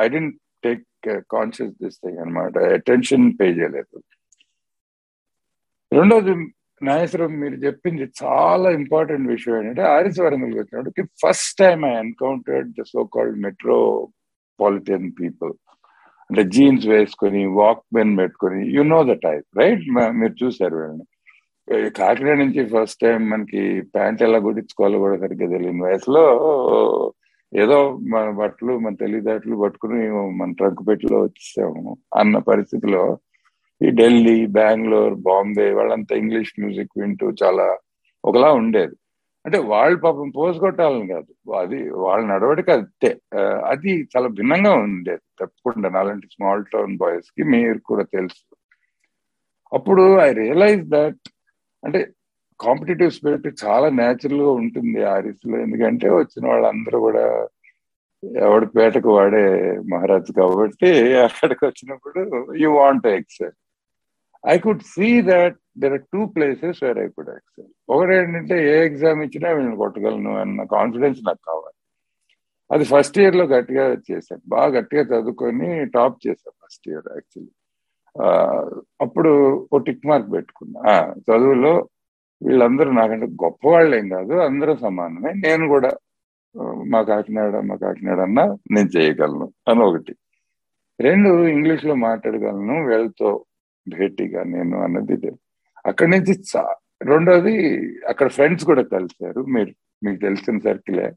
I didn't take conscious this thing అనమాట అటెన్షన్ పే చేయలేదు. రెండోది నాగేశ్వరం మీరు చెప్పింది చాలా ఇంపార్టెంట్ విషయం ఏంటంటే ఆరిస్ వరంగల్కి వచ్చినప్పటికి first time I encountered the so called metropolitan people అంటే జీన్స్ వేసుకొని వాక్ పెన్ పెట్టుకొని you know the type right మీరు చూసారు వీళ్ళని. కాకినాడ నుంచి ఫస్ట్ టైం మనకి ప్యాంట్ ఎలా కుట్టించుకోవాలో కూడా సరిగ్గా తెలియని వయసులో ఏదో మన బట్టలు మన తెలివితేటలు పట్టుకుని మన ట్రంక్ పెట్టిలో వచ్చేసాము అన్న పరిస్థితిలో ఈ ఢిల్లీ బెంగళూరు బాంబే వాళ్ళంతా ఇంగ్లీష్ మ్యూజిక్ వింటూ చాలా ఒకలా ఉండేది. అంటే వాళ్ళు పాపం పోసుకొట్టాలని కాదు. అది వాళ్ళ నడవడిక అంతే. అది చాలా భిన్నంగా ఉండేది తప్పకుండా నాలాంటి స్మాల్ టౌన్ బాయ్స్కి మీరు కూడా తెలుసు. అప్పుడు ఐ రియలైజ్ దట్ అంటే కాంపిటేటివ్ స్పిరిట్ చాలా న్యాచురల్గా ఉంటుంది ఆరిస్లో ఎందుకంటే వచ్చిన వాళ్ళందరూ కూడా ఎవడి పేటకు వాడే మహారాజు కాబట్టి అక్కడికి వచ్చినప్పుడు you want excel I could see that there are two places where I could excel ఒకటి ఏంటంటే ఏ ఎగ్జామ్ ఇచ్చినా వీళ్ళని కొట్టగలను అన్న కాన్ఫిడెన్స్ నాకు కావాలి. అది ఫస్ట్ ఇయర్లో గట్టిగా చేశాను. బాగా గట్టిగా చదువుకొని టాప్ చేశాను ఫస్ట్ ఇయర్ యాక్చువల్లీ అప్పుడు ఓ టిక్ మార్క్ పెట్టుకున్నా. చదువులో వీళ్ళందరూ నాకంటే గొప్ప ఏం కాదు అందరూ సమానమే. నేను కూడా మా కాకినాడ మా కాకినాడ అన్న నేను చేయగలను అని ఒకటి. రెండు ఇంగ్లీష్లో మాట్లాడగలను వీళ్ళతో భేటీగా నేను అన్నది అక్కడి నుంచి రెండోది అక్కడ ఫ్రెండ్స్ కూడా కలిశారు. మీరు మీకు తెలిసిన సర్కిలే.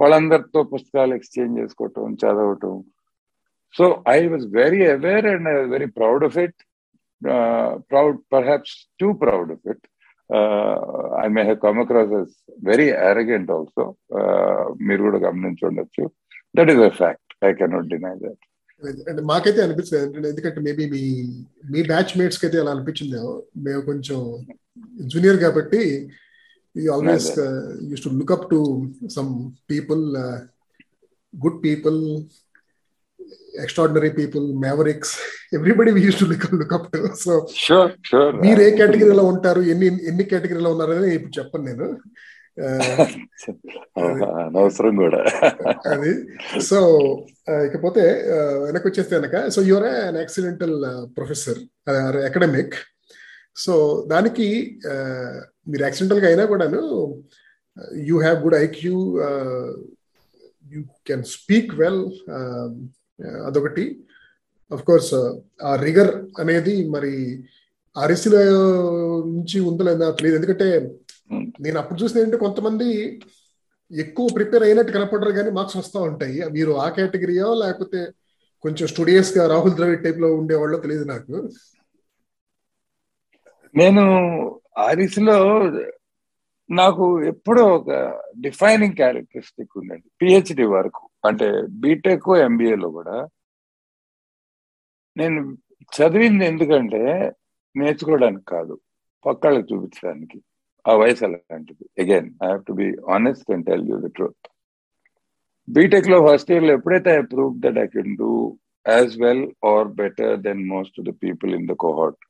వాళ్ళందరితో పుస్తకాలు ఎక్స్చేంజ్ చేసుకోవటం చదవటం. So I was very aware and I was very proud of it. Proud perhaps too proud of it. I may have come across as very arrogant also. మీరు కూడా గమనించి ఉండొచ్చు. That is a fact. I cannot deny that. అంటే మాకైతే అనిపిస్తుంది ఎందుకంటే maybe మీ మీ బ్యాచ్ మేట్స్కి అయితే అలా అనిపించింది. మేము కొంచెం జూనియర్ కాబట్టి always used to look up to some people good people extraordinary people mavericks everybody used to look look up to so మీరు ఏ కేటగిరీలో ఉంటారు? ఎన్ని ఎన్ని కేటగిరీలో ఉన్నారు అనేది ఇప్పుడు చెప్పను నేను. అవసరం కూడా. అది. సో ఇకపోతే వెనక్కి వచ్చేస్తే వెనక. So your an accidental professor academic so దానికి మీరు యాక్సిడెంటల్గా అయినా కూడాను you have good IQ you can speak well అదొకటి. అఫ్ కోర్స్ ఆ రిగర్ అనేది మరి ఆర్ఎస్సీలో నుంచి ఉందో లేదా తెలియదు. ఎందుకంటే నేను అప్పుడు చూసిన ఏంటంటే కొంతమంది ఎక్కువ ప్రిపేర్ అయినట్టు కనపడరు కానీ మార్క్స్ వస్తూ ఉంటాయి. మీరు ఆ కేటగిరీయో లేకపోతే కొంచెం స్టూడియస్గా రాహుల్ ద్రవిడ్ టైప్లో ఉండేవాళ్ళో తెలియదు నాకు. నేను ఆరిస్లో నాకు ఎప్పుడో ఒక డిఫైనింగ్ క్యారెక్టరిస్టిక్ ఉందండి. పిహెచ్డి వరకు. అంటే బీటెక్ ఎంబీఏలో కూడా. నేను చదివింది ఎందుకంటే నేర్చుకోవడానికి కాదు. పక్కళ్ళకి చూపించడానికి. ఆ వయసు అలాంటిది. Again I have to be honest and tell you the truth బీటెక్లో ఫస్ట్ ఇయర్లో ఎప్పుడైతే I prove that I can do as well or better then most the people in the cohort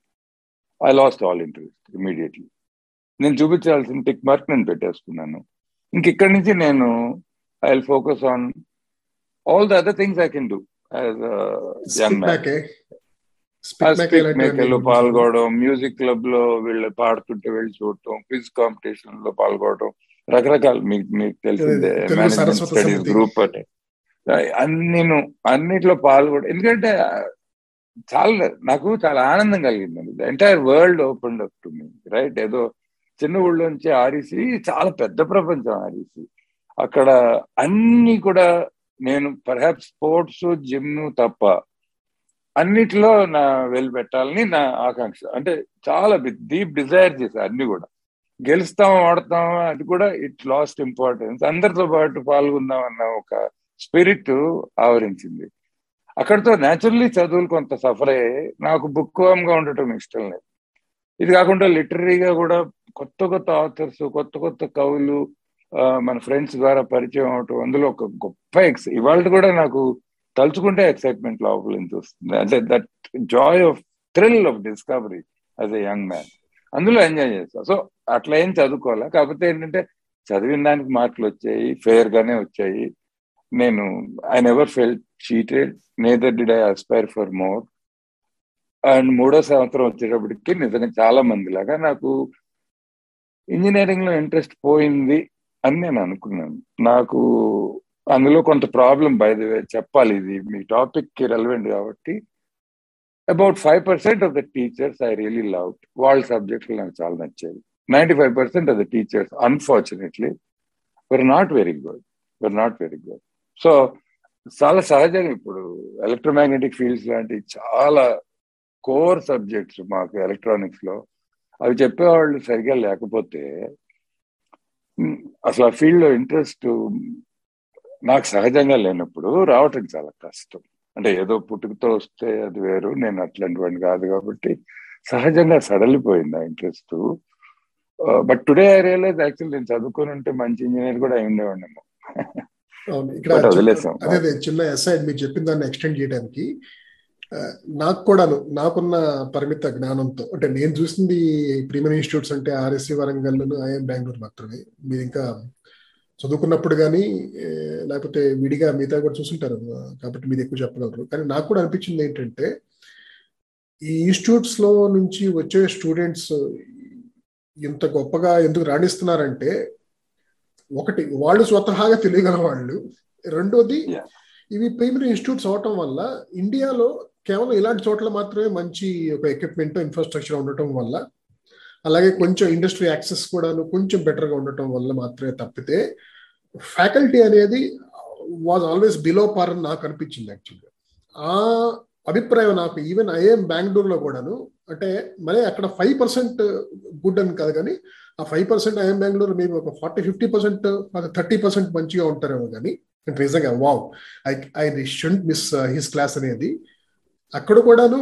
I lost all interest immediately నేను చూపించాల్సిన tick mark నేను పెట్టేసుకున్నాను. ఇంక ఇక్కడి నుంచి నేను I will focus on all the other things I can do as young man మేకర్లు పాల్గొనడం music క్లబ్లో వీళ్ళు పాడుతుంటే వెళ్ళి చూడటం క్విజ్ కాంపిటీషన్లో పాల్గొనడం రకరకాల మీకు మీకు తెలిసిందే మేనేజ్మెంట్ స్టడీస్ గ్రూప్ అంటే. నేను అన్నిట్లో పాల్గొన ఎందుకంటే చాలా నాకు చాలా ఆనందం కలిగింది entire world open up to me right ఏదో చిన్న ఊళ్ళోంచి ఆర్ఈసి చాలా పెద్ద ప్రపంచం ఆర్ఈసి అక్కడ అన్ని కూడా నేను పర్హాప్స్ స్పోర్ట్స్ జిమ్ తప్ప అన్నిట్లో నా వెళ్ళి పెట్టాలని నా ఆకాంక్ష. అంటే చాలా డీప్ డిజైర్ చేశా అన్ని కూడా. గెలుస్తాం ఆడతాం అది కూడా ఇట్ లాస్ట్ ఇంపార్టెన్స్. అందరితో పాటు పాల్గొందాం అన్న ఒక స్పిరిట్ ఆవరించింది. అక్కడితో న్యాచురల్లీ చదువులు కొంత సఫర్ అయ్యాయి నాకు బుక్గా ఉండటం ఇష్టం లేదు. ఇది కాకుండా లిటరీగా కూడా కొత్త కొత్త ఆథర్స్ కొత్త కొత్త కవులు మన ఫ్రెండ్స్ ద్వారా పరిచయం అవటం అందులో ఒక గొప్ప ఎక్స్ ఇవాళ కూడా నాకు తలుచుకుంటే ఎక్సైట్మెంట్ లోపల నుంచి వస్తుంది. అంటే that joy of thrill of discovery as a young man అందులో ఎంజాయ్ చేస్తా. సో అట్లా ఏం చదువుకోవాలా? కాకపోతే ఏంటంటే చదివిన దానికి మార్కులు వచ్చాయి ఫెయిర్ గానే వచ్చాయి. నేను I never felt cheated neither did I aspire for more and మూడో సంవత్సరం వచ్చేటప్పటికి నిజంగా చాలా మంది లాగా నాకు ఇంజనీరింగ్లో ఇంట్రెస్ట్ పోయింది అని నేను అనుకున్నాను. నాకు అందులో కొంత ప్రాబ్లం బై ది వే చెప్పాలి ఇది. మీ టాపిక్కి రెలవెంట్ కాబట్టి. About five percent of the teachers I really love వాళ్ళ సబ్జెక్టులు నాకు చాలా నచ్చేది ninety five percent of the teachers unfortunately were not very good were not very good so చాలా సహజంగా ఇప్పుడు ఎలక్ట్రోమాగ్నెటిక్ ఫీల్డ్స్ లాంటి చాలా కోర్ సబ్జెక్ట్స్ మాకు ఎలక్ట్రానిక్స్లో. అవి చెప్పేవాళ్ళు సరిగా లేకపోతే అసలు ఆ ఫీల్డ్లో ఇంట్రెస్ట్ నాకు సహజంగా లేనప్పుడు రావటం చాలా కష్టం. అంటే ఏదో పుట్టుకతో వస్తే అది వేరు నేను అట్లాంటి వాడిని కాదు కాబట్టి సహజంగా సడలిపోయింది ఆ interest. But today I realise actual నేను చదువుకొని ఉంటే మంచి ఇంజనీర్ కూడా అయి ఉండేవాడినేమో. ఇక్కడ అదే చిన్న ఎస్ఐడ్ మీరు చెప్పిన దాన్ని ఎక్స్టెండ్ చేయడానికి నాకు కూడాను నాకున్న పరిమిత జ్ఞానంతో అంటే నేను చూసింది ప్రీమియర్ ఇన్స్టిట్యూట్స్ అంటే ఆర్ఎస్సి వరంగల్ ఐఎం బెంగళూరు మాత్రమే. మీరు ఇంకా చదువుకున్నప్పుడు కానీ లేకపోతే విడిగా మిగతా కూడా చూసుంటారు. కాబట్టి మీరు ఎక్కువ చెప్పగలరు. కానీ నాకు కూడా అనిపించింది ఏంటంటే ఈ ఇన్స్టిట్యూట్స్లో నుంచి వచ్చే స్టూడెంట్స్ ఇంత గొప్పగా ఎందుకు రాణిస్తున్నారంటే ఒకటి వాళ్ళు స్వతహాగా తెలియగల వాళ్ళు. రెండోది ఇవి ప్రైమరీ ఇన్స్టిట్యూట్స్ అవటం వల్ల ఇండియాలో కేవలం ఇలాంటి చోట్ల మాత్రమే మంచి ఒక ఎక్విప్మెంట్ ఇన్ఫ్రాస్ట్రక్చర్ ఉండటం వల్ల అలాగే కొంచెం ఇండస్ట్రీ యాక్సెస్ కూడాను కొంచెం బెటర్గా ఉండటం వల్ల మాత్రమే తప్పితే ఫ్యాకల్టీ అనేది వాజ్ ఆల్వేస్ బిలో పార్ అని నాకు అనిపించింది యాక్చువల్గా. ఆ అభిప్రాయం నాకు ఈవెన్ ఐఎం బెంగళూరులో కూడాను అంటే మరి అక్కడ ఫైవ్ పర్సెంట్ గుడ్ అని కాదు కానీ ఆ ఫైవ్ పర్సెంట్ ఐఎం బెంగళూరు మేము ఒక forty fifty percent thirty percent మంచిగా ఉంటారేమో కానీ నిజంగా wow I I should miss his class అనేది. అక్కడ కూడాను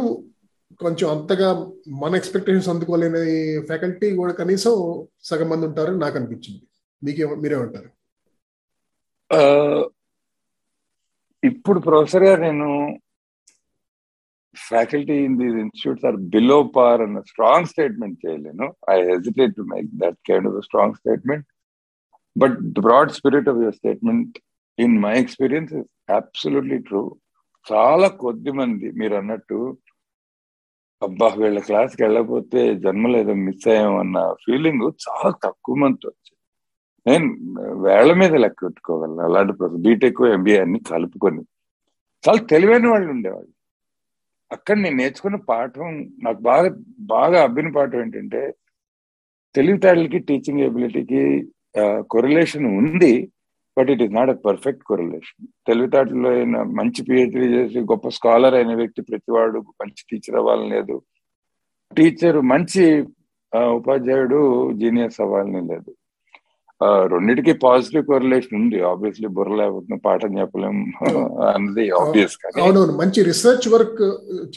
కొంచెం అంతగా మన ఎక్స్పెక్టేషన్స్ అందుకోలేని ఫ్యాకల్టీ కూడా కనీసం సగం మంది ఉంటారని నాకు అనిపించింది. మీకే మీరేమంటారు ఇప్పుడు ప్రొఫెసర్ గారు నేను faculty in these institutes are below par అన్న స్ట్రాంగ్ స్టేట్మెంట్ చేయలేను. I hesitate to make that kind of strong statement but the broad spirit of your statement in my experience is absolutely true చాలా కొద్ది మంది మీరు అన్నట్టు అబ్బా వీళ్ళ క్లాస్కి వెళ్ళకపోతే జన్మలో ఏదో మిస్ అయ్యామన్న ఫీలింగ్ చాలా తక్కువ మంది వచ్చింది. నేను వేళ్ళ మీద లెక్క పెట్టుకోగలను. అలాంటి బీటెక్ ఎంబీఏ అన్ని కలుపుకొని. చాలా తెలివైన వాళ్ళు ఉండేవాళ్ళు. అక్కడ నేను నేర్చుకున్న పాఠం నాకు బాగా బాగా అబ్బిన పాఠం ఏంటంటే తెలివితేటలకి టీచింగ్ ఎబిలిటీకి కొరిలేషన్ ఉంది. But it is not a perfect correlation తెలివితేటలో అయిన మంచి పిహెచ్డీ చేసి గొప్ప స్కాలర్ అయిన వ్యక్తి ప్రతివాడు మంచి టీచర్ అవ్వాలని లేదు. టీచర్ మంచి ఉపాధ్యాయుడు జీనియస్ అవ్వాలని లేదు. రెండింటికి పాజిటివ్ కొరిలేషన్ ఉంది. ఆబ్వియస్లీ బుర్ర లేకపోతే పాఠం చెప్పలేం అన్నది ఆబ్వియస్ కానీ అవునవును. మంచి రీసెర్చ్ వర్క్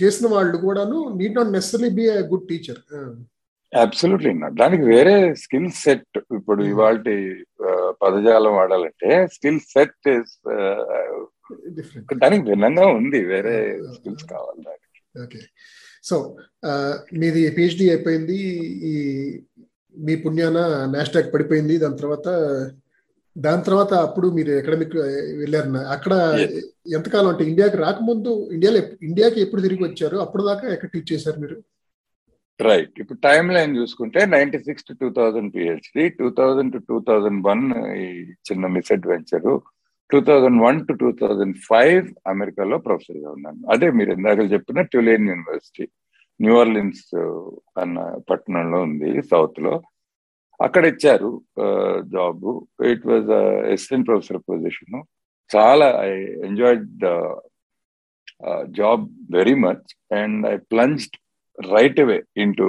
చేసిన వాళ్ళు కూడాను need not necessary be good teacher absolutely not దానికి వేరే స్కిల్ సెట్ ఇప్పుడు ఇవాళ పదజాలం వాడాలంటే స్కిల్ సెట్ దానికి భిన్నంగా ఉంది. వేరే స్కిల్స్ కావాలి దానికి. ఓకే సో మీది పిహెచ్డి అయిపోయింది. ఈ మీ పుణ్యాన నాస్టాక్ పడిపోయింది. దాని తర్వాత దాని తర్వాత అప్పుడు మీరు ఎకడమిక్ వెళ్ళారు అక్కడ ఎంతకాలం అంటే ఇండియాకి రాకముందు ఇండియాలో ఇండియాకి ఎప్పుడు తిరిగి వచ్చారు? అప్పుడు దాకా ఎక్కడ టీచ్ చేశారు మీరు? రైట్ ఇప్పుడు టైం లైన్ చూసుకుంటే ninety six to two thousand PhD two thousand to two thousand one ఈ చిన్న misadventure two thousand one to two thousand five అమెరికాలో ప్రొఫెసర్గా ఉన్నాను. అదే మీరు ఇందాక చెప్పిన ట్యులేన్ యూనివర్సిటీ న్యూ ఆర్లిన్స్ అన్న పట్టణంలో ఉంది సౌత్లో. అక్కడ ఇచ్చారు job it was assistant professor position చాలా I enjoyed the job very much and I plunged right way into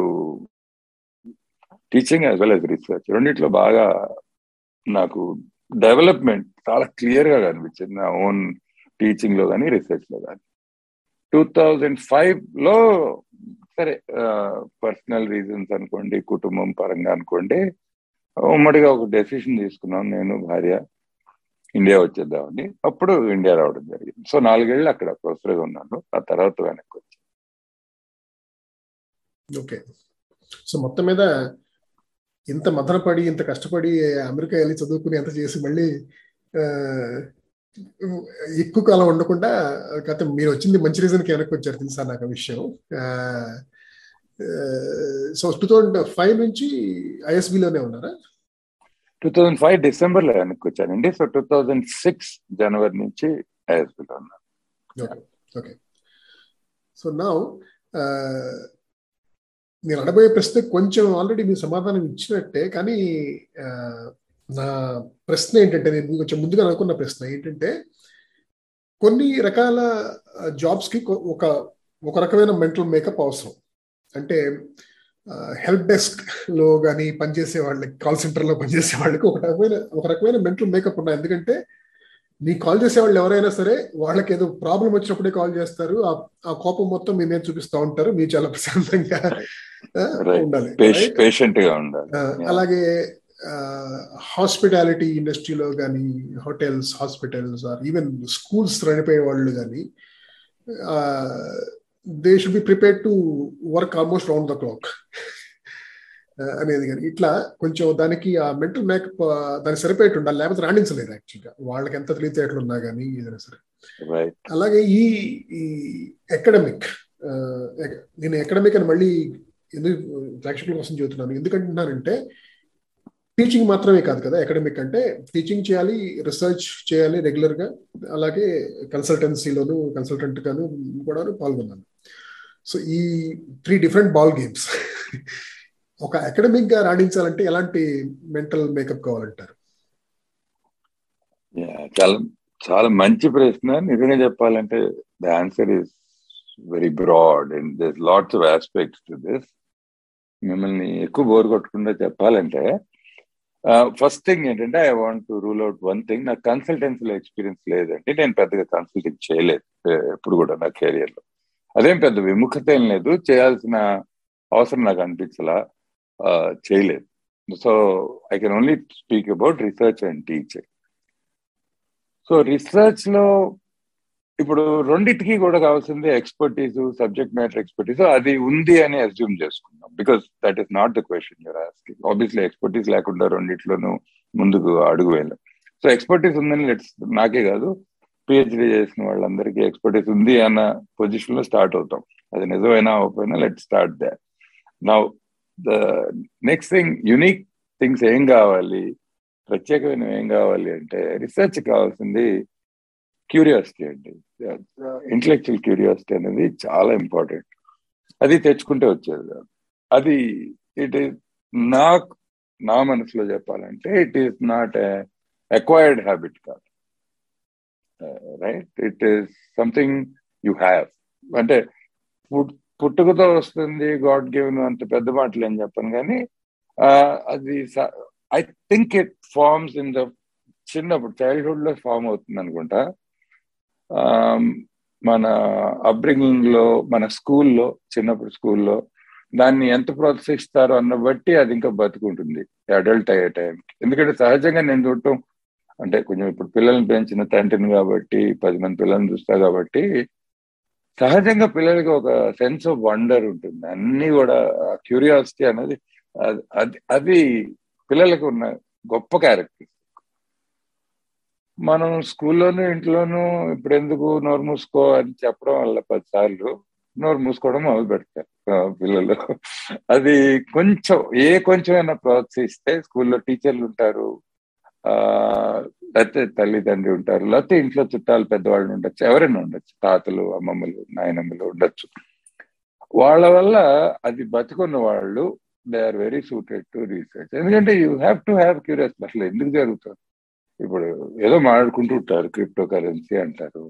teaching as well as research రెండిట్లో బాగా నాకు డెవలప్మెంట్ చాలా క్లియర్గా కనిపించింది. నా ఓన్ టీచింగ్లో కానీ రీసెర్చ్లో కానీ టూ థౌజండ్ ఫైవ్లో సరే పర్సనల్ రీజన్స్ అనుకోండి కుటుంబం పరంగా అనుకోండి ఉమ్మడిగా ఒక డెసిషన్ తీసుకున్నాం నేను భార్య ఇండియా వచ్చేద్దామని. అప్పుడు ఇండియా రావడం జరిగింది. సో నాలుగేళ్ళు అక్కడ ప్రొఫెసర్గా ఉన్నాను. ఆ తర్వాత వెనక్కి వచ్చాను ఓకే సో మొత్తం మీద ఇంత మదనపడి ఇంత కష్టపడి అమెరికా వెళ్ళి చదువుకుని ఎంత చేసి మళ్ళీ ఎక్కువ కాలం ఉండకుండా గత మీరు వచ్చింది మంచి రీజన్కి వెనక్కి వచ్చారు తెలుసా నాకు విషయం. సో టూ థౌజండ్ ఫైవ్ నుంచి ఐఎస్బిలోనే ఉన్నారా? టూ థౌజండ్ ఫైవ్ డిసెంబర్లో వెనక్కి వచ్చానండి సో టూ థౌజండ్ సిక్స్ జనవరి నుంచి ఐఎస్బిలో ఉన్నాను. ఓకే ఓకే సో నా నేను అడబోయే ప్రశ్న కొంచెం ఆల్రెడీ మీరు సమాధానం ఇచ్చినట్టే కానీ నా ప్రశ్న ఏంటంటే నేను కొంచెం ముందుగా అనుకున్న ప్రశ్న ఏంటంటే కొన్ని రకాల జాబ్స్కి ఒక ఒక రకమైన మెంటల్ మేకప్ అవసరం. అంటే హెల్ప్ డెస్క్లో కానీ పనిచేసే వాళ్ళకి కాల్ సెంటర్లో పనిచేసే వాళ్ళకి ఒక రకమైన ఒక రకమైన మెంటల్ మేకప్ ఉన్నాయి. ఎందుకంటే నీ కాల్ చేసే వాళ్ళు ఎవరైనా సరే వాళ్ళకి ఏదో ప్రాబ్లం వచ్చినప్పుడే కాల్ చేస్తారు. ఆ కోపం మొత్తం మీ మీద చూపిస్తూ ఉంటారు. మీరు చాలా ప్రశాంతంగా ఉండాలి. పేషెంట్గా ఉండాలి. అలాగే హాస్పిటాలిటీ ఇండస్ట్రీలో కానీ hotels hospitals or even schools నడిపే వాళ్ళు కానీ they should be prepare to work almost round the clock అనేది కానీ. ఇట్లా కొంచెం దానికి ఆ మెంటల్ మేకప్ దానికి సరిపోయేట్టు ఉండాలి. లేకపోతే రాణించలేదు యాక్చువల్గా వాళ్ళకి ఎంత తెలివితేటలు ఉన్నా కానీ ఏదైనా సరే. అలాగే ఈ ఈ అకాడమిక్ నేను అకాడమిక్ అని మళ్ళీ ఎందుకు ప్రేక్షకుల కోసం చెబుతున్నాను. ఎందుకంటున్నానంటే టీచింగ్ మాత్రమే కాదు కదా. అకాడమిక్ అంటే టీచింగ్ చేయాలి రీసెర్చ్ చేయాలి రెగ్యులర్గా అలాగే కన్సల్టెన్సీలోను కన్సల్టెంట్ గాను కూడా పాల్గొన్నాను. సో ఈ త్రీ డిఫరెంట్ బాల్ గేమ్స్ ఒక అకాడమిక్గా రాణించాలంటే ఎలాంటి మెంటల్ మేకప్ కావాలంటారు? చాలా చాలా మంచి ప్రశ్న. నిజంగా చెప్పాలంటే the answer is very broad and this lots of aspects to this మిమ్మల్ని ఎక్కువ బోర్ కొట్టకుండా చెప్పాలంటే ఫస్ట్ థింగ్ ఏంటంటే I want to rule out one thing నాకు కన్సల్టెన్సీలో ఎక్స్పీరియన్స్ లేదండి. నేను పెద్దగా కన్సల్టింగ్ చేయలేదు. ఎప్పుడు కూడా నా కెరియర్లో అదేం పెద్ద విముఖత ఏం లేదు. చేయాల్సిన అవసరం నాకు అనిపించలా. చేయలేదు. So I can only speak about research and teaching so రీసెర్చ్లో ఇప్పుడు రెండింటికి కూడా కావాల్సింది ఎక్స్పర్టీస్ సబ్జెక్ట్ మ్యాటర్ ఎక్స్పర్టీస్ అది ఉంది అని అజ్యూమ్ చేసుకున్నాం because that is not the question you're asking obviously expertise లేకుండా రెండిట్లోనూ ముందుకు అడుగు వేయలేం. సో ఎక్స్పర్టీస్ ఉందని లెట్స్ నాకే కాదు. పిహెచ్డి చేసిన వాళ్ళందరికీ ఎక్స్పర్టీస్ ఉంది అన్న పొజిషన్లో స్టార్ట్ అవుతాం. అది నిజమైనా అవ్వకపోయినా లెట్ స్టార్ట్ దే నా నెక్స్ట్ థింగ్ యునిక్ థింగ్స్ ఏం కావాలి? ప్రత్యేకమైన ఏం కావాలి అంటే రీసెర్చ్ కావాల్సింది క్యూరియాసిటీ అండి. ఇంటలెక్చువల్ క్యూరియాసిటీ అనేది చాలా ఇంపార్టెంట్. అది తెచ్చుకుంటే వచ్చేది కాదు. అది ఇట్ ఈస్ నాకు నా మనసులో చెప్పాలంటే it is not acquired habit కాదు. Right it is something you have అంటే పుట్టుకతో వస్తుంది గాడ్ గివెన్ అంత పెద్ద మాటలు ఏం చెప్పను కానీ అది I think it forms in the చిన్నప్పుడు చైల్డ్హుడ్లో ఫామ్ అవుతుంది అనుకుంటా. మన అప్బ్రింగింగ్లో మన స్కూల్లో చిన్నప్పుడు స్కూల్లో దాన్ని ఎంత ప్రోత్సహిస్తారో అన్న బట్టి అది ఇంకా బతుకుంటుంది అడల్ట్ అయ్యే టైంకి ఎందుకంటే సహజంగా నేను చూడటం అంటే కొంచెం ఇప్పుడు పిల్లల్ని పెంచిన తండ్రిని కాబట్టి పది మంది పిల్లల్ని చూస్తా కాబట్టి సహజంగా పిల్లలకి ఒక సెన్స్ ఆఫ్ వండర్ ఉంటుంది. అన్ని కూడా క్యూరియాసిటీ అనేది అది అది పిల్లలకు ఉన్న గొప్ప క్యారెక్టర్ మనం స్కూల్లోనూ ఇంట్లోనూ ఇప్పుడు ఎందుకు నోరు మూసుకో అని చెప్పడం వల్ల పదిసార్లు నోరు మూసుకోవడం మొదలు పెడతారు పిల్లలు. అది కొంచెం ఏ కొంచెమైనా ప్రోత్సహిస్తే స్కూల్లో టీచర్లు ఉంటారు లేకపోతే తల్లిదండ్రి ఉంటారు లేకపోతే ఇంట్లో చుట్టాలు పెద్దవాళ్ళు ఉండొచ్చు ఎవరైనా ఉండొచ్చు తాతలు అమ్మమ్మలు నాయనమ్మలు ఉండొచ్చు. వాళ్ళ వల్ల అది బతుకున్న వాళ్ళు they are very suited to research ఎందుకంటే you have to have curiosity అసలు ఎందుకు జరుగుతుంది? ఇప్పుడు ఏదో మాట్లాడుకుంటూ ఉంటారు క్రిప్టో కరెన్సీ అంటారు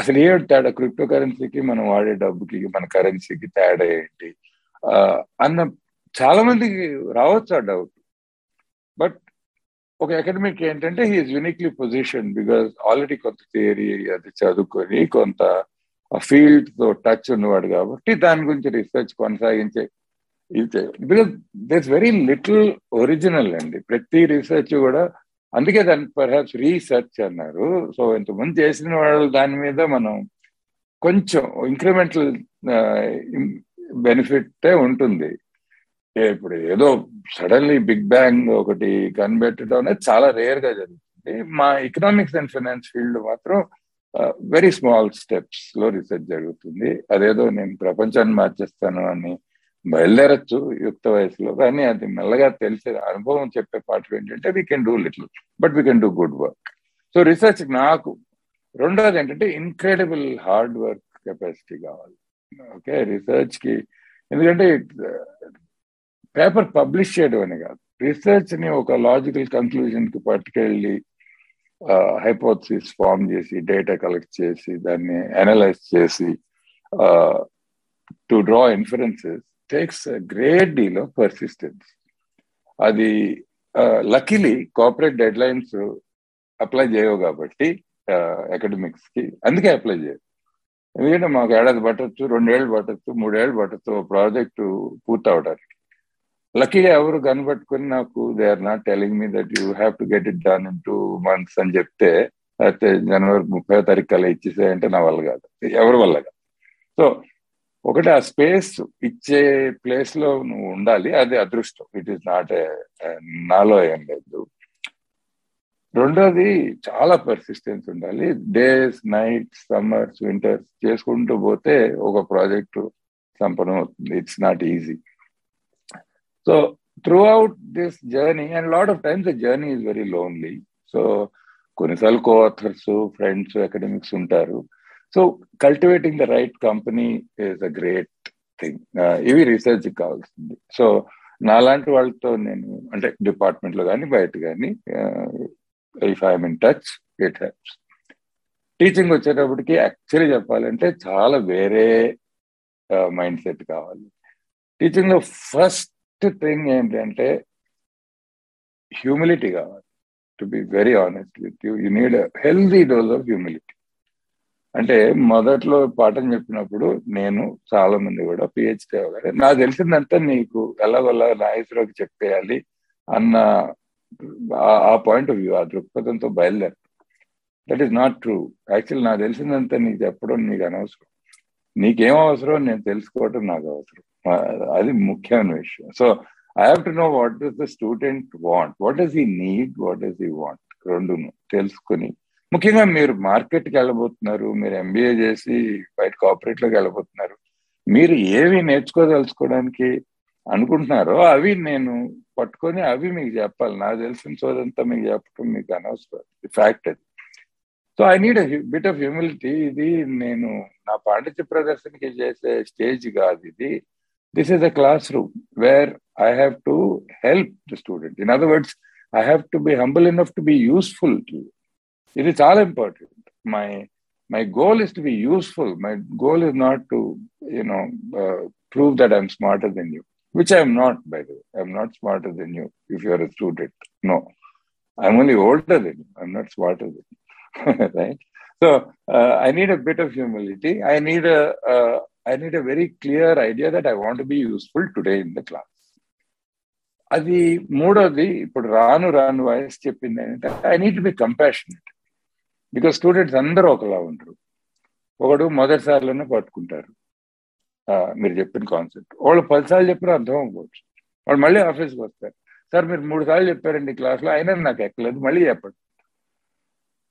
అసలు ఏ తేడా? క్రిప్టో కరెన్సీకి మనం వాడే డబ్బుకి మన కరెన్సీకి తేడా ఏంటి? అన్న చాలా మందికి రావచ్చు ఆ డౌట్ ఒక అకాడమిక్ ఏంటంటే he is uniquely position because already కొంత థియరీ అది చదువుకొని కొంత ఫీల్డ్తో టచ్ ఉన్నవాడు కాబట్టి దాని గురించి రీసెర్చ్ కొనసాగించే because this very little original అండి. ప్రతి రీసెర్చ్ కూడా అందుకే దాన్ని పర్హాప్స్ రీసెర్చ్ అన్నారు. సో ఇంతకుముందు చేసిన వాళ్ళు దాని మీద మనం కొంచెం ఇంక్రిమెంటల్ బెనిఫిట్ ఉంటుంది. ఇప్పుడు ఏదో సడన్లీ బిగ్ బ్యాంగ్ ఒకటి కనిపెట్టడం అనేది చాలా రేర్గా జరుగుతుంది. మా ఎకనామిక్స్ అండ్ ఫైనాన్స్ ఫీల్డ్ మాత్రం వెరీ స్మాల్ స్టెప్స్లో రీసెర్చ్ జరుగుతుంది. అదేదో నేను ప్రపంచాన్ని మార్చేస్తాను అని బయలుదేరచ్చు యుక్త వయసులో కానీ అది మెల్లగా తెలిసే అనుభవం చెప్పే పాటలు ఏంటంటే we can do little but we can do good work so research నాకు రెండోది ఏంటంటే ఇన్క్రెడిబుల్ హార్డ్ వర్క్ కెపాసిటీ కావాలి. ఓకే రీసెర్చ్కి ఎందుకంటే పేపర్ పబ్లిష్ చేయడం అని కాదు. రీసెర్చ్ని ఒక లాజికల్ కన్క్లూజన్కి పట్టుకెళ్ళి హైపోథసిస్ ఫామ్ చేసి డేటా కలెక్ట్ చేసి దాన్ని అనలైజ్ చేసి to draw inferences takes great deal of persistence. అది luckily corporate deadlines apply చేయవు కాబట్టి అకాడమిక్స్కి అందుకే అప్లై చేయవు ఎందుకంటే మాకు ఏడాది పట్టచ్చు రెండేళ్ళు పట్టచ్చు మూడేళ్ళు పట్టచ్చు ప్రాజెక్టు పూర్తవడానికి. లక్కీగా ఎవరు కనబట్టుకుని నాకు they are not telling me that you have to get it done in two months అని చెప్తే అయితే జనవరి ముప్పై తారీఖు కల్లా ఇచ్చేసాయంటే నా వల్ల కాదు. ఎవరి వల్ల కాదు. సో ఒకటి ఆ స్పేస్ ఇచ్చే ప్లేస్లో నువ్వు ఉండాలి అది అదృష్టం. ఇట్ ఈస్ నాట్ నాలో ఏం లేదు. రెండోది చాలా పర్సిస్టెన్స్ ఉండాలి. డేస్ నైట్స్ సమ్మర్స్ వింటర్స్ చేసుకుంటూ పోతే ఒక ప్రాజెక్టు సంపన్నం అవుతుంది. It's not easy so throughout this journey and lot of times the journey is very lonely so కొన్నిసార్లు కో ఆథర్స్ ఫ్రెండ్స్ అకాడమిక్స్ ఉంటారు so cultivating the right company is a great thing ఇవి research కావాల్సింది. So నాలాంటి వాళ్ళతో నేను అంటే డిపార్ట్మెంట్లో కానీ బయట కానీ if I'm in touch it helps teaching వచ్చేటప్పటికి యాక్చువల్లీ చెప్పాలంటే చాలా వేరే uh, మైండ్ సెట్ కావాలి. టీచింగ్లో ఫస్ట్ థింగ్ ఏంటంటే హ్యూమిలిటీ కావాలి. To be very honest with you you need healthy dose of humility అంటే మొదట్లో పాఠం చెప్పినప్పుడు నేను చాలా మంది కూడా పిహెచ్డీ అవ్వాలి నాకు తెలిసిందంతా నీకు ఎలాగోలా నాయసులోకి చెప్పేయాలి అన్న ఆ పాయింట్ ఆఫ్ వ్యూ ఆ దృక్పథంతో బయలుదేరు that is not true actual నాకు తెలిసిందంతా నీకు చెప్పడం నీకు అనవసరం. నీకేం అవసరం? నేను తెలుసుకోవటం నాకు అవసరం. అది ముఖ్యమైన విషయం. So I have to know what does the student want what does he need what does he want రెండును తెలుసుకుని. ముఖ్యంగా మీరు మార్కెట్కి వెళ్ళబోతున్నారు మీరు ఎంబీఏ చేసి బయట కార్పొరేట్లోకి వెళ్ళబోతున్నారు. మీరు ఏవి నేర్చుకోదలుచుకోవడానికి అనుకుంటున్నారో అవి నేను పట్టుకొని అవి మీకు చెప్పాలి. నాకు తెలిసిన సోదంతా మీకు చెప్పడం మీకు అనవసరం. ఫ్యాక్ట్ అది so I need bit of humility ఇది నేను నా పాండిత్య ప్రదర్శనకి చేసే స్టేజ్ కాదు ఇది this is a classroom where I have to help the student in other words I have to be humble enough to be useful to ఇది చాలా important my my goal is to be useful my goal is not to you know prove that I'm smarter than you which I am not, by the way. I'm not smarter than you if you're a student. No, I'm only older than you. I'm not smarter than you. right? So uh, I need a bit of humility. I need a uh, I need a very clear idea that I want to be useful today in the class. అది మూడోది ఇప్పుడు రాను రాను వయసు చెప్పింది ఏంటంటే I need be compassionate because students అందరూ ఒకలా ఉంటారు ఒకడు మొదటిసారిలోనే పట్టుకుంటారు. మీరు చెప్పిన కాన్సెప్ట్ వాళ్ళు పదిసార్లు చెప్పినా అర్థం అవ్వచ్చు వాళ్ళు మళ్ళీ ఆఫీస్కి వస్తారు. సార్ మీరు మూడు సార్లు చెప్పారండి క్లాస్లో అయినా నాకు ఎక్కలేదు. మళ్ళీ చెప్పండి.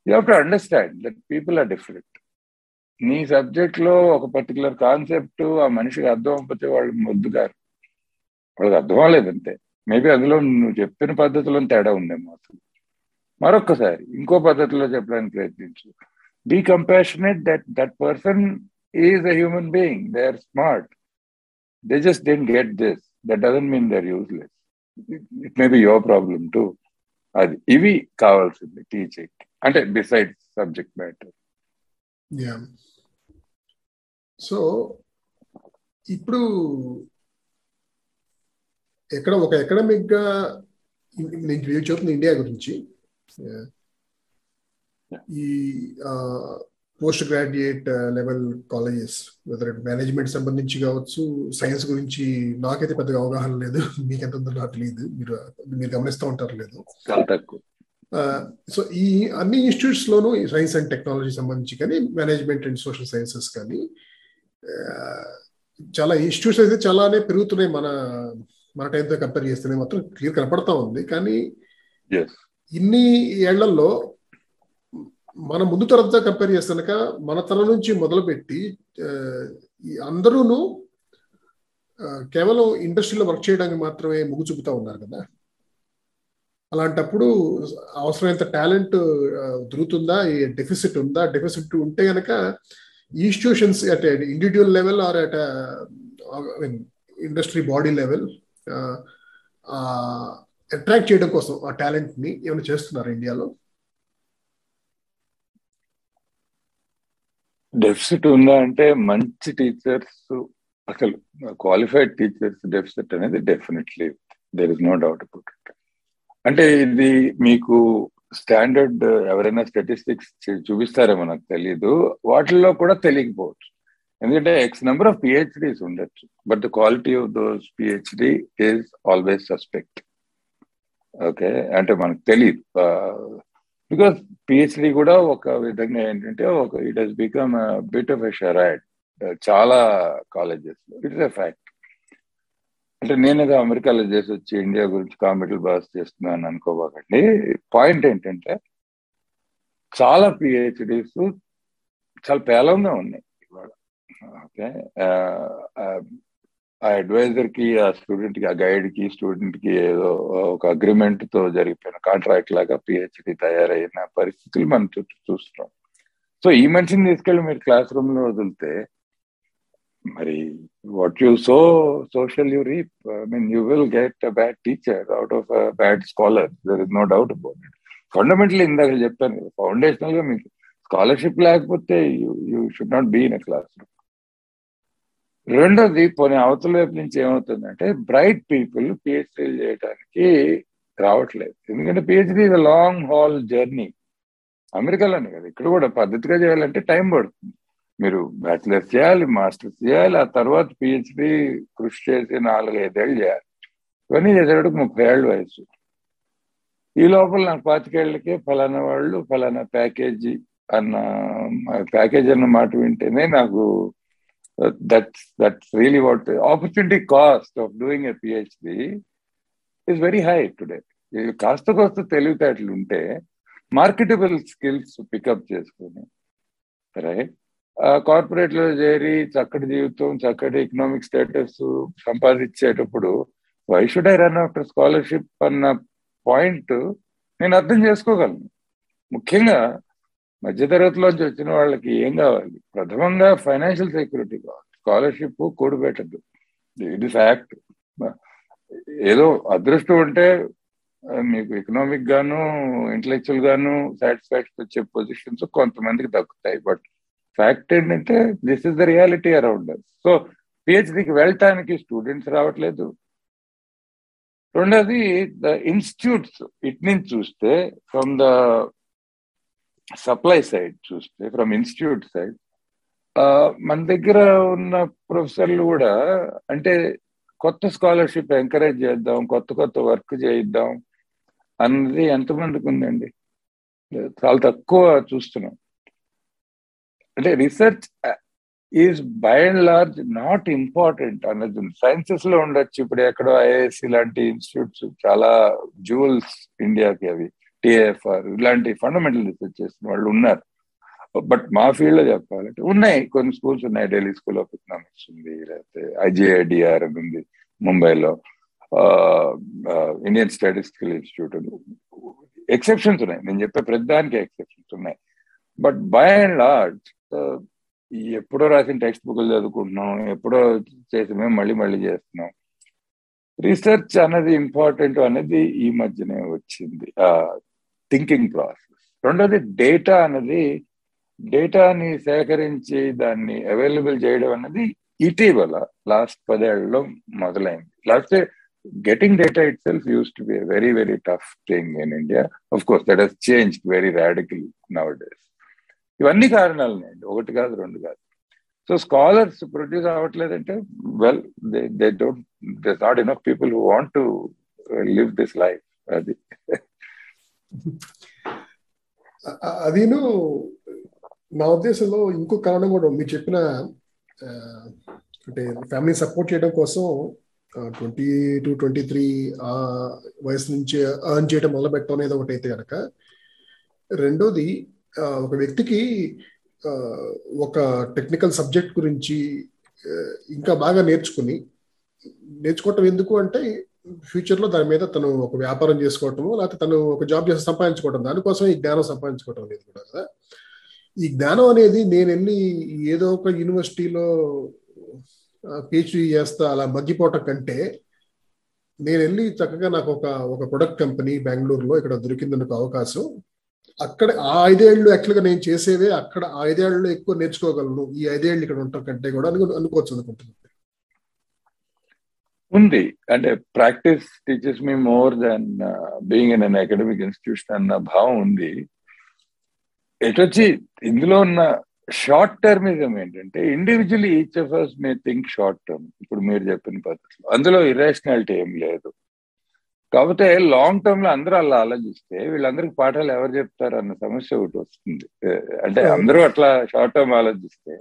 You have to understand that people are different నీ సబ్జెక్ట్లో ఒక పర్టికులర్ కాన్సెప్ట్ ఆ మనిషికి అర్థం అవ్వకపోతే వాళ్ళు మొద్దుగారు వాళ్ళకి అర్థం అవ్వలేదంతే మేబీ అందులో నువ్వు చెప్పిన పద్ధతిలో తేడా ఉందేమో అసలు. మరొక్కసారి ఇంకో పద్ధతిలో చెప్పడానికి ప్రయత్నించు. Be compassionate that that person is a human being they are smart they just didn't get this that doesn't mean they are useless it may be your problem to అది ఇవి కావాల్సింది టీచింగ్ అంటే decide subject matter yeah so ఇప్పుడు ఎక్కడ ఒక ఎకడమిక్గా నేను చెబుతుంది ఇండియా గురించి ఈ post graduate level colleges whether management సంబంధించి కావచ్చు సైన్స్ గురించి నాకైతే పెద్దగా అవగాహన లేదు. మీకు ఎంత ఉందో నాకు తెలియదు మీరు మీరు గమనిస్తూ ఉంటారు లేదు. సో ఈ అన్ని ఇన్స్టిట్యూట్స్ లోనూ సైన్స్ అండ్ టెక్నాలజీ సంబంధించి కానీ మేనేజ్మెంట్ అండ్ సోషల్ సైన్సెస్ కానీ చాలా ఇన్స్టిట్యూట్స్ అయితే చాలానే పెరుగుతున్నాయి మన మన టైంతో కంపేర్ చేస్తేనే మాత్రం క్లియర్ కనపడతా ఉంది. కానీ ఇన్ని ఏళ్ళలో మన ముందు తరంతో కంపేర్ చేస్తానక మన తరం నుంచి మొదలుపెట్టి అందరూను కేవలం ఇండస్ట్రీలో వర్క్ చేయడానికి మాత్రమే మొగ్గు చూపుతా ఉన్నారు కదా. అలాంటప్పుడు అవసరమైనంత టాలెంట్ దొరుకుతుందా? డెఫిసిట్ ఉందా? డెఫిసిట్ ఉంటే కనుక institutions at individual level or at mean industry body level attract చేయడం కోసం ఆ టాలెంట్ని ఏమైనా చేస్తున్నారు ఇండియాలో? డెఫిసిట్ ఉందా అంటే మంచి టీచర్స్ అసలు క్వాలిఫైడ్ టీచర్స్ డెఫిసిట్ అనేది definitely there is no doubt about it అంటే ఇది మీకు స్టాండర్డ్ uh, ఎవరైనా స్టాటిస్టిక్స్ చూపిస్తారేమో నాకు తెలియదు వాటిల్లో కూడా తెలియకపోవచ్చు. ఎందుకంటే ఎక్స్ నెంబర్ ఆఫ్ పిహెచ్డీస్ ఉండొచ్చు. But the quality of those PhD is always suspect okay అంటే మనకు తెలియదు బికాస్ పిహెచ్డి కూడా ఒక విధంగా ఏంటంటే ఒక it has become bit of a charade చాలా కాలేజెస్ ఇట్స్ ఎ ఫ్యాక్ట్ అంటే నేను ఏదో అమెరికాలో చేసి వచ్చి ఇండియా గురించి కామెడీ బాస్ చేస్తున్నాను అనుకోబాకండి. పాయింట్ ఏంటంటే చాలా పిహెచ్డీస్ చాలా పేలంగా ఉన్నాయి ఇవాళ. ఓకే? ఆ అడ్వైజర్కి ఆ స్టూడెంట్కి ఆ గైడ్కి స్టూడెంట్కి ఏదో ఒక అగ్రిమెంట్తో జరిగిపోయిన కాంట్రాక్ట్ లాగా పిహెచ్డి తయారైన పరిస్థితులు మనం చుట్టూ చూస్తున్నాం. సో ఈ మనిషిని తీసుకెళ్ళి మీరు క్లాస్ రూమ్లో వదిలితే మరి what you sow so shall you reap I mean you will get a bad teacher out of a bad scholar there is no doubt about it fundamental ఇందాక చెప్పాను ఫౌండేషనల్గా మీకు స్కాలర్షిప్ లేకపోతే you should not be in a classroom రెండోది పోనీ అవతల వైపు నుంచి ఏమవుతుందంటే బ్రైట్ పీపుల్ పిహెచ్డీలు చేయడానికి రావట్లేదు. ఎందుకంటే PhD is long haul journey అమెరికాలోనే కదా ఇక్కడ కూడా పద్ధతిగా చేయాలంటే టైం పడుతుంది. మీరు బ్యాచిలర్స్ చేయాలి మాస్టర్స్ చేయాలి ఆ తర్వాత పిహెచ్డి కృషి చేసి నాలుగు ఐదేళ్ళు చేయాలి. ఇవన్నీ చేసేటప్పుడు ముప్పై ఏళ్ళ వయసు. ఈ లోపల నాకు పాతికేళ్ళకే ఫలానా వాళ్ళు ఫలానా ప్యాకేజీ అన్న ప్యాకేజ్ అన్న మాట వింటేనే నాకు that's that's really what opportunity cost of doing a PhD is very high today కాస్త కోస్త తెలివితేటలు ఉంటే మార్కెటబుల్ స్కిల్స్ పికప్ చేసుకుని రైట్ కార్పొరేట్లో చేరి చక్కటి జీవితం చక్కటి economic status సంపాదించేటప్పుడు why should I run after scholarship అన్న పాయింట్ నేను అర్థం చేసుకోగలను. ముఖ్యంగా మధ్యతరగతిలోంచి వచ్చిన వాళ్ళకి ఏం కావాలి? ప్రథమంగా ఫైనాన్షియల్ సెక్యూరిటీ కావాలి. స్కాలర్షిప్ కూడిపెట్టద్దు. ఇది ఫ్యాక్ట్ ఏదో అదృష్టం ఉంటే మీకు ఎకనామిక్ గాను ఇంటలెక్చువల్ గాను సాటిస్ఫాక్షన్ వచ్చే పొజిషన్స్ కొంతమందికి దక్కుతాయి. బట్ ఫ్యాక్ట్ ఏంటంటే this is the reality around so పిహెచ్డికి వెళ్ళటానికి స్టూడెంట్స్ రావట్లేదు. రెండోది ద ఇన్స్టిట్యూట్స్ ఇట్ నుంచి చూస్తే ఫ్రమ్ ద సప్లై సైడ్ చూస్తే ఫ్రమ్ ఇన్స్టిట్యూట్ సైడ్ మన దగ్గర ఉన్న ప్రొఫెసర్లు కూడా అంటే కొత్త స్కాలర్షిప్ ఎంకరేజ్ చేద్దాం కొత్త కొత్త వర్క్ చేయిద్దాం అన్నది ఎంతమందికి ఉందండి? చాలా తక్కువ చూస్తున్నాం. అంటే research is by and large not important అన్నది సైన్సెస్లో ఉండొచ్చు. ఇప్పుడు ఎక్కడో ఐఐఎస్సి లాంటి ఇన్స్టిట్యూట్స్ చాలా జూవల్స్ ఇండియాకి అవి. టిఏఎఫ్ఆర్ ఇలాంటి ఫండమెంటల్ రీసెర్చ్ చేసిన వాళ్ళు ఉన్నారు. బట్ మా ఫీల్డ్లో చెప్పాలంటే ఉన్నాయి. కొన్ని స్కూల్స్ ఉన్నాయి. ఢిల్లీ స్కూల్ ఆఫ్ ఎకనామిక్స్ ఉంది లేకపోతే ఐజిఐడిఆర్ అని ఉంది ముంబైలో. ఇండియన్ స్టాటిస్టికల్ ఇన్స్టిట్యూట్ ఎక్సెప్షన్స్ ఉన్నాయి. నేను చెప్పే ప్రతిదానికి ఎక్సెప్షన్స్ ఉన్నాయి. బట్ బై అండ్ లార్జ్ ఎప్పుడో రాసిన టెక్స్ట్ బుక్లు చదువుకుంటున్నాం ఎప్పుడో చేసి మేము మళ్ళీ మళ్ళీ చేస్తున్నాం. రీసెర్చ్ అనేది ఇంపార్టెంట్ అనేది ఈ మధ్యనే వచ్చింది. Thinking process. రెండోది డేటా అనేది డేటాని సేకరించి దాన్ని అవైలబుల్ చేయడం అనేది ఇటీవల లాస్ట్ పదేళ్ళలో మొదలైంది. లేకపోతే data itself used to be very very tough thing in India. India. Course that has change very radical nowadays ఇవన్నీ కారణాలు ఒకటి కాదు రెండు కాదు. So scholars produce అవ్వట్లేదంటే well they they don't this not enough people who want to live this life అది. అదిను నా ఉద్దేశంలో ఇంకో కారణం కూడా మీరు చెప్పిన అంటే ఫ్యామిలీ సపోర్ట్ చేయడం కోసం ట్వంటీ టు ట్వంటీ త్రీ ఆ వయసు నుంచి అర్న్ చేయడం మొదలు పెట్టడం అనేది ఒకటి అయితే కనుక రెండోది ఒక వ్యక్తికి ఒక టెక్నికల్ సబ్జెక్ట్ గురించి ఇంకా బాగా నేర్చుకుని నేర్చుకోవటం ఎందుకు అంటే ఫ్యూచర్లో దాని మీద తను ఒక వ్యాపారం చేసుకోవటము లేకపోతే తను ఒక జాబ్ చేసి సంపాదించుకోవటం దానికోసం ఈ జ్ఞానం సంపాదించుకోవటం అనేది కూడా కదా. ఈ జ్ఞానం అనేది నేను వెళ్ళి ఏదో ఒక యూనివర్సిటీలో పిహెచ్డి చేస్తా అలా మగ్గిపోవటం కంటే నేను వెళ్ళి చక్కగా నాకు ఒక ఒక ప్రొడక్ట్ కంపెనీ బెంగళూరులో ఇక్కడ దొరికింది నాకు అవకాశం అక్కడ ఆ ఐదేళ్ళు యాక్చువల్గా నేను చేసేవే అక్కడ ఆ ఐదేళ్ళలో ఎక్కువ నేర్చుకోగలను. ఈ ఐదేళ్ళు ఇక్కడ ఉండటం కంటే కూడా అనుకోవచ్చు అనుకుంటున్నాను. ఉంది. అంటే practice teachers me more than being in an academic institution అన్న భావం ఉంది. ఎటొచ్చి ఇందులో ఉన్న షార్ట్ టర్మిజం ఏంటంటే individually each of us may think short term ఇప్పుడు మీరు చెప్పిన పద్ధతిలో. అందులో ఇరేషనాలిటీ ఏం లేదు. కాకపోతే లాంగ్ టర్మ్లో అందరూ అలా ఆలోచిస్తే వీళ్ళందరికి పాఠాలు ఎవరు చెప్తారు అన్న సమస్య ఒకటి వస్తుంది. అంటే అందరూ అట్లా షార్ట్ టర్మ్ ఆలోచిస్తే.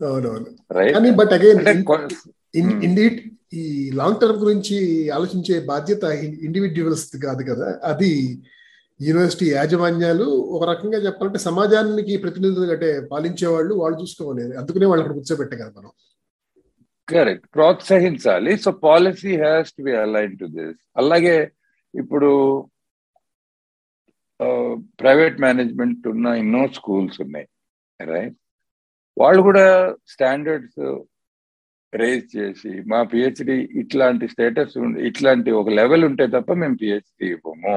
బట్ అగైన్ ఈ లాంగ్ టర్మ్ గురించి ఆలోచించే బాధ్యత ఇండివిజువల్స్ కాదు కదా. అది యూనివర్సిటీ యాజమాన్యాలు ఒక రకంగా చెప్పాలంటే సమాజానికి ప్రతినిధులు అంటే పాలించే వాళ్ళు వాళ్ళు చూసుకోవాలి అందుకనే వాళ్ళు అక్కడ కూర్చోబెట్టే కదా మనం. కరెక్ట్ ప్రోత్సహించాలి. So policy has to be align to this అలాగే ఇప్పుడు ప్రైవేట్ మేనేజ్మెంట్ ఉన్న ఎన్నో స్కూల్స్ ఉన్నాయి రైట్ వాళ్ళు కూడా స్టాండర్డ్స్ రేజ్ చేసి మా పిహెచ్డి ఇట్లాంటి స్టేటస్ ఇట్లాంటి ఒక లెవెల్ ఉంటే తప్ప మేము పిహెచ్డి ఇవ్వము.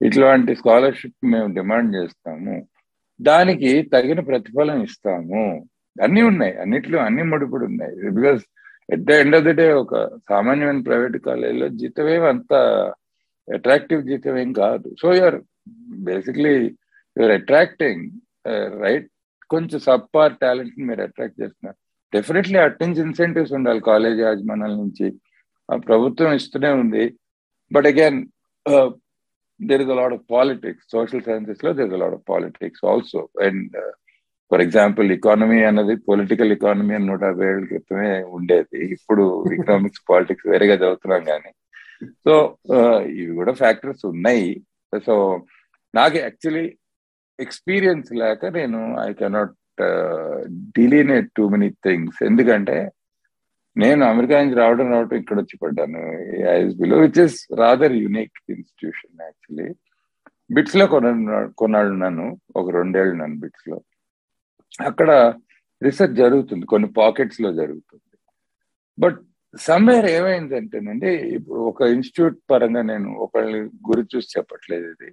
ఇట్లాంటి స్కాలర్షిప్ మేము డిమాండ్ చేస్తాము. దానికి తగిన ప్రతిఫలం ఇస్తాము. అన్నీ ఉన్నాయి అన్నిట్లో అన్ని ముడిపడి ఉన్నాయి. Because at the end of the day ఒక సామాన్యమైన ప్రైవేట్ కాలేజీలో జీతం ఏమి అంత అట్రాక్టివ్ జీతం ఏం కాదు. So you're basically you're attracting right కొంచెం సబ్పార్ టాలెంట్ మీరు అట్రాక్ట్ చేస్తున్నారు. డెఫినెట్లీ అటెన్స్ ఇన్సెంటివ్స్ ఉండాలి. కాలేజ్ యాజమాన్యాల నుంచి ఆ ప్రభుత్వం ఇస్తూనే ఉంది. But again uh, there is a lot of politics social సైన్సెస్లో there is a lot of politics also and for example economy అన్నది పొలిటికల్ ఎకానమీ అని నూట యాభై ఏళ్ళ క్రితమే ఉండేది. ఇప్పుడు ఎకనామిక్స్ పాలిటిక్స్ వేరేగా చదువుతున్నాం కానీ. సో ఇవి కూడా ఫ్యాక్టర్స్ ఉన్నాయి. సో నాకు యాక్చువల్లీ ఎక్స్పీరియన్స్ లేక నేను I cannot delineate too many things ఎందుకంటే నేను అమెరికా నుంచి రావడం రావడం ఇక్కడ వచ్చి పడ్డాను. ఐఎస్బిలో which is rather unique institution actually బిట్స్లో కొన కొన్నాళ్ళు ఉన్నాను ఒక రెండేళ్ళు ఉన్నాను బిట్స్లో. అక్కడ రీసెర్చ్ జరుగుతుంది కొన్ని పాకెట్స్లో జరుగుతుంది. బట్ సమ్వేర్ ఏమైందంటేనండి ఇప్పుడు ఒక ఇన్స్టిట్యూట్ పరంగా నేను ఒకళ్ళని గురి చూసి చెప్పట్లేదు ఇది.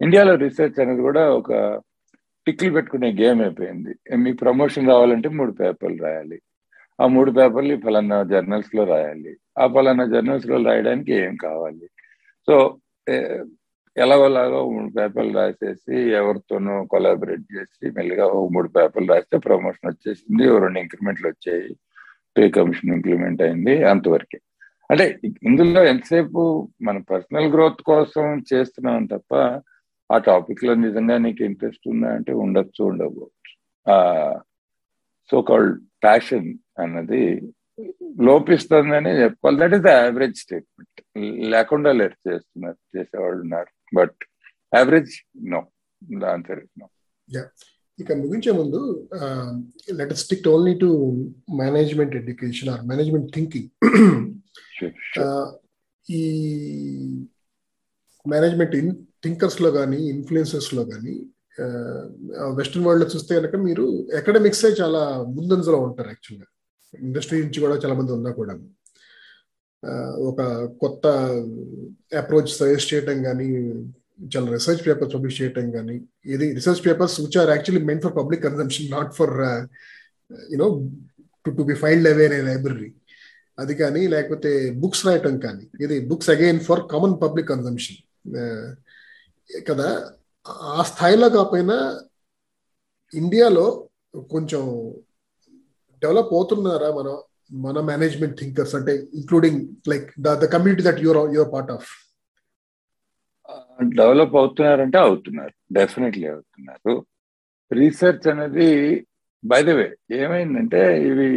ఇండియాలో రీసెర్చ్ అనేది కూడా ఒక టిక్లు పెట్టుకునే గేమ్ అయిపోయింది. మీకు ప్రమోషన్ రావాలంటే మూడు పేపర్లు రాయాలి. ఆ మూడు పేపర్లు ఫలానా జర్నల్స్లో రాయాలి. ఆ ఫలానా జర్నల్స్లో రాయడానికి ఏం కావాలి? సో ఎలాగోలాగో మూడు పేపర్లు రాసేసి ఎవరితోనో కొలాబరేట్ చేసి మెల్లిగా ఒక మూడు పేపర్లు రాస్తే ప్రమోషన్ వచ్చేసింది రెండు ఇంక్రిమెంట్లు వచ్చాయి పే కమిషన్ ఇంక్రిమెంట్ అయింది అంతవరకే. అంటే ఇందులో ఎంతసేపు మన పర్సనల్ గ్రోత్ కోసం చేస్తున్నాం తప్ప ఆ టాపిక్లో నిజంగా నీకు ఇంట్రెస్ట్ ఉందా అంటే ఉండొచ్చు ఉండకపోవచ్చు. ఆ సో కాల్డ్ ప్యాషన్ అన్నది లోపిస్తుందని చెప్పుకోవాలి. That is the average statement లేకుండా లేరు చేస్తున్నారు చేసేవాళ్ళు ఉన్నారు. But average no the answer is no ఇక ముగించే ముందు let stick only to management education or management thinking ఈ మేనేజ్మెంట్ ఇన్ థింకర్స్లో కానీ ఇన్ఫ్లుయెన్సర్స్లో కానీ వెస్ట్రన్ వరల్డ్లో చూస్తే కనుక మీరు అకాడమిక్స్ చాలా ముందంజలో ఉంటారు యాక్చువల్గా ఇండస్ట్రీ నుంచి కూడా చాలా మంది ఉన్నా కూడా ఒక కొత్త అప్రోచ్ సజెస్ట్ చేయటం కానీ చాలా రీసెర్చ్ పేపర్స్ పబ్లిష్ చేయటం కానీ ఇది research papers which are actually meant for public consumption not for you know to to be filed away in library అది కానీ లేకపోతే బుక్స్ రాయటం కానీ ఇది books again for common public consumption కదా ఆ స్థాయిలో కాకపోయినా ఇండియాలో కొంచెం డెవలప్ అవుతున్నారా మనం? మన మేనేజ్మెంట్ థింకర్స్ అంటే including like the the community that you're you're part of develop అవుతున్నారంటే అవుతున్నారు. డెఫినెట్లీ అవుతున్నారు. రీసెర్చ్ అనేది బై ద వే ఏమైందంటే ఇవి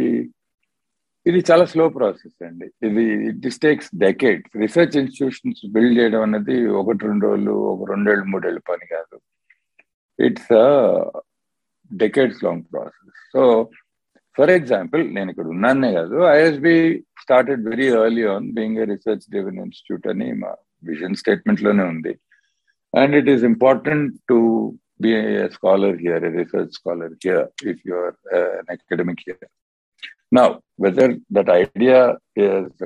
ఇది చాలా స్లో ప్రాసెస్ అండి. ఇది it takes decade research institutions build చేయడం అనేది ఒకటి రెండు రోజులు ఒక రెండేళ్ళు మూడేళ్ళు పని కాదు. It's decades long process so for example నేను ఇక్కడ ఉన్నానే కాదు ISB started very early on being a research driven institute అని మా విజన్ స్టేట్మెంట్లోనే ఉంది. And it is important to be scholar here a research scholar here if you are academic here now whether that idea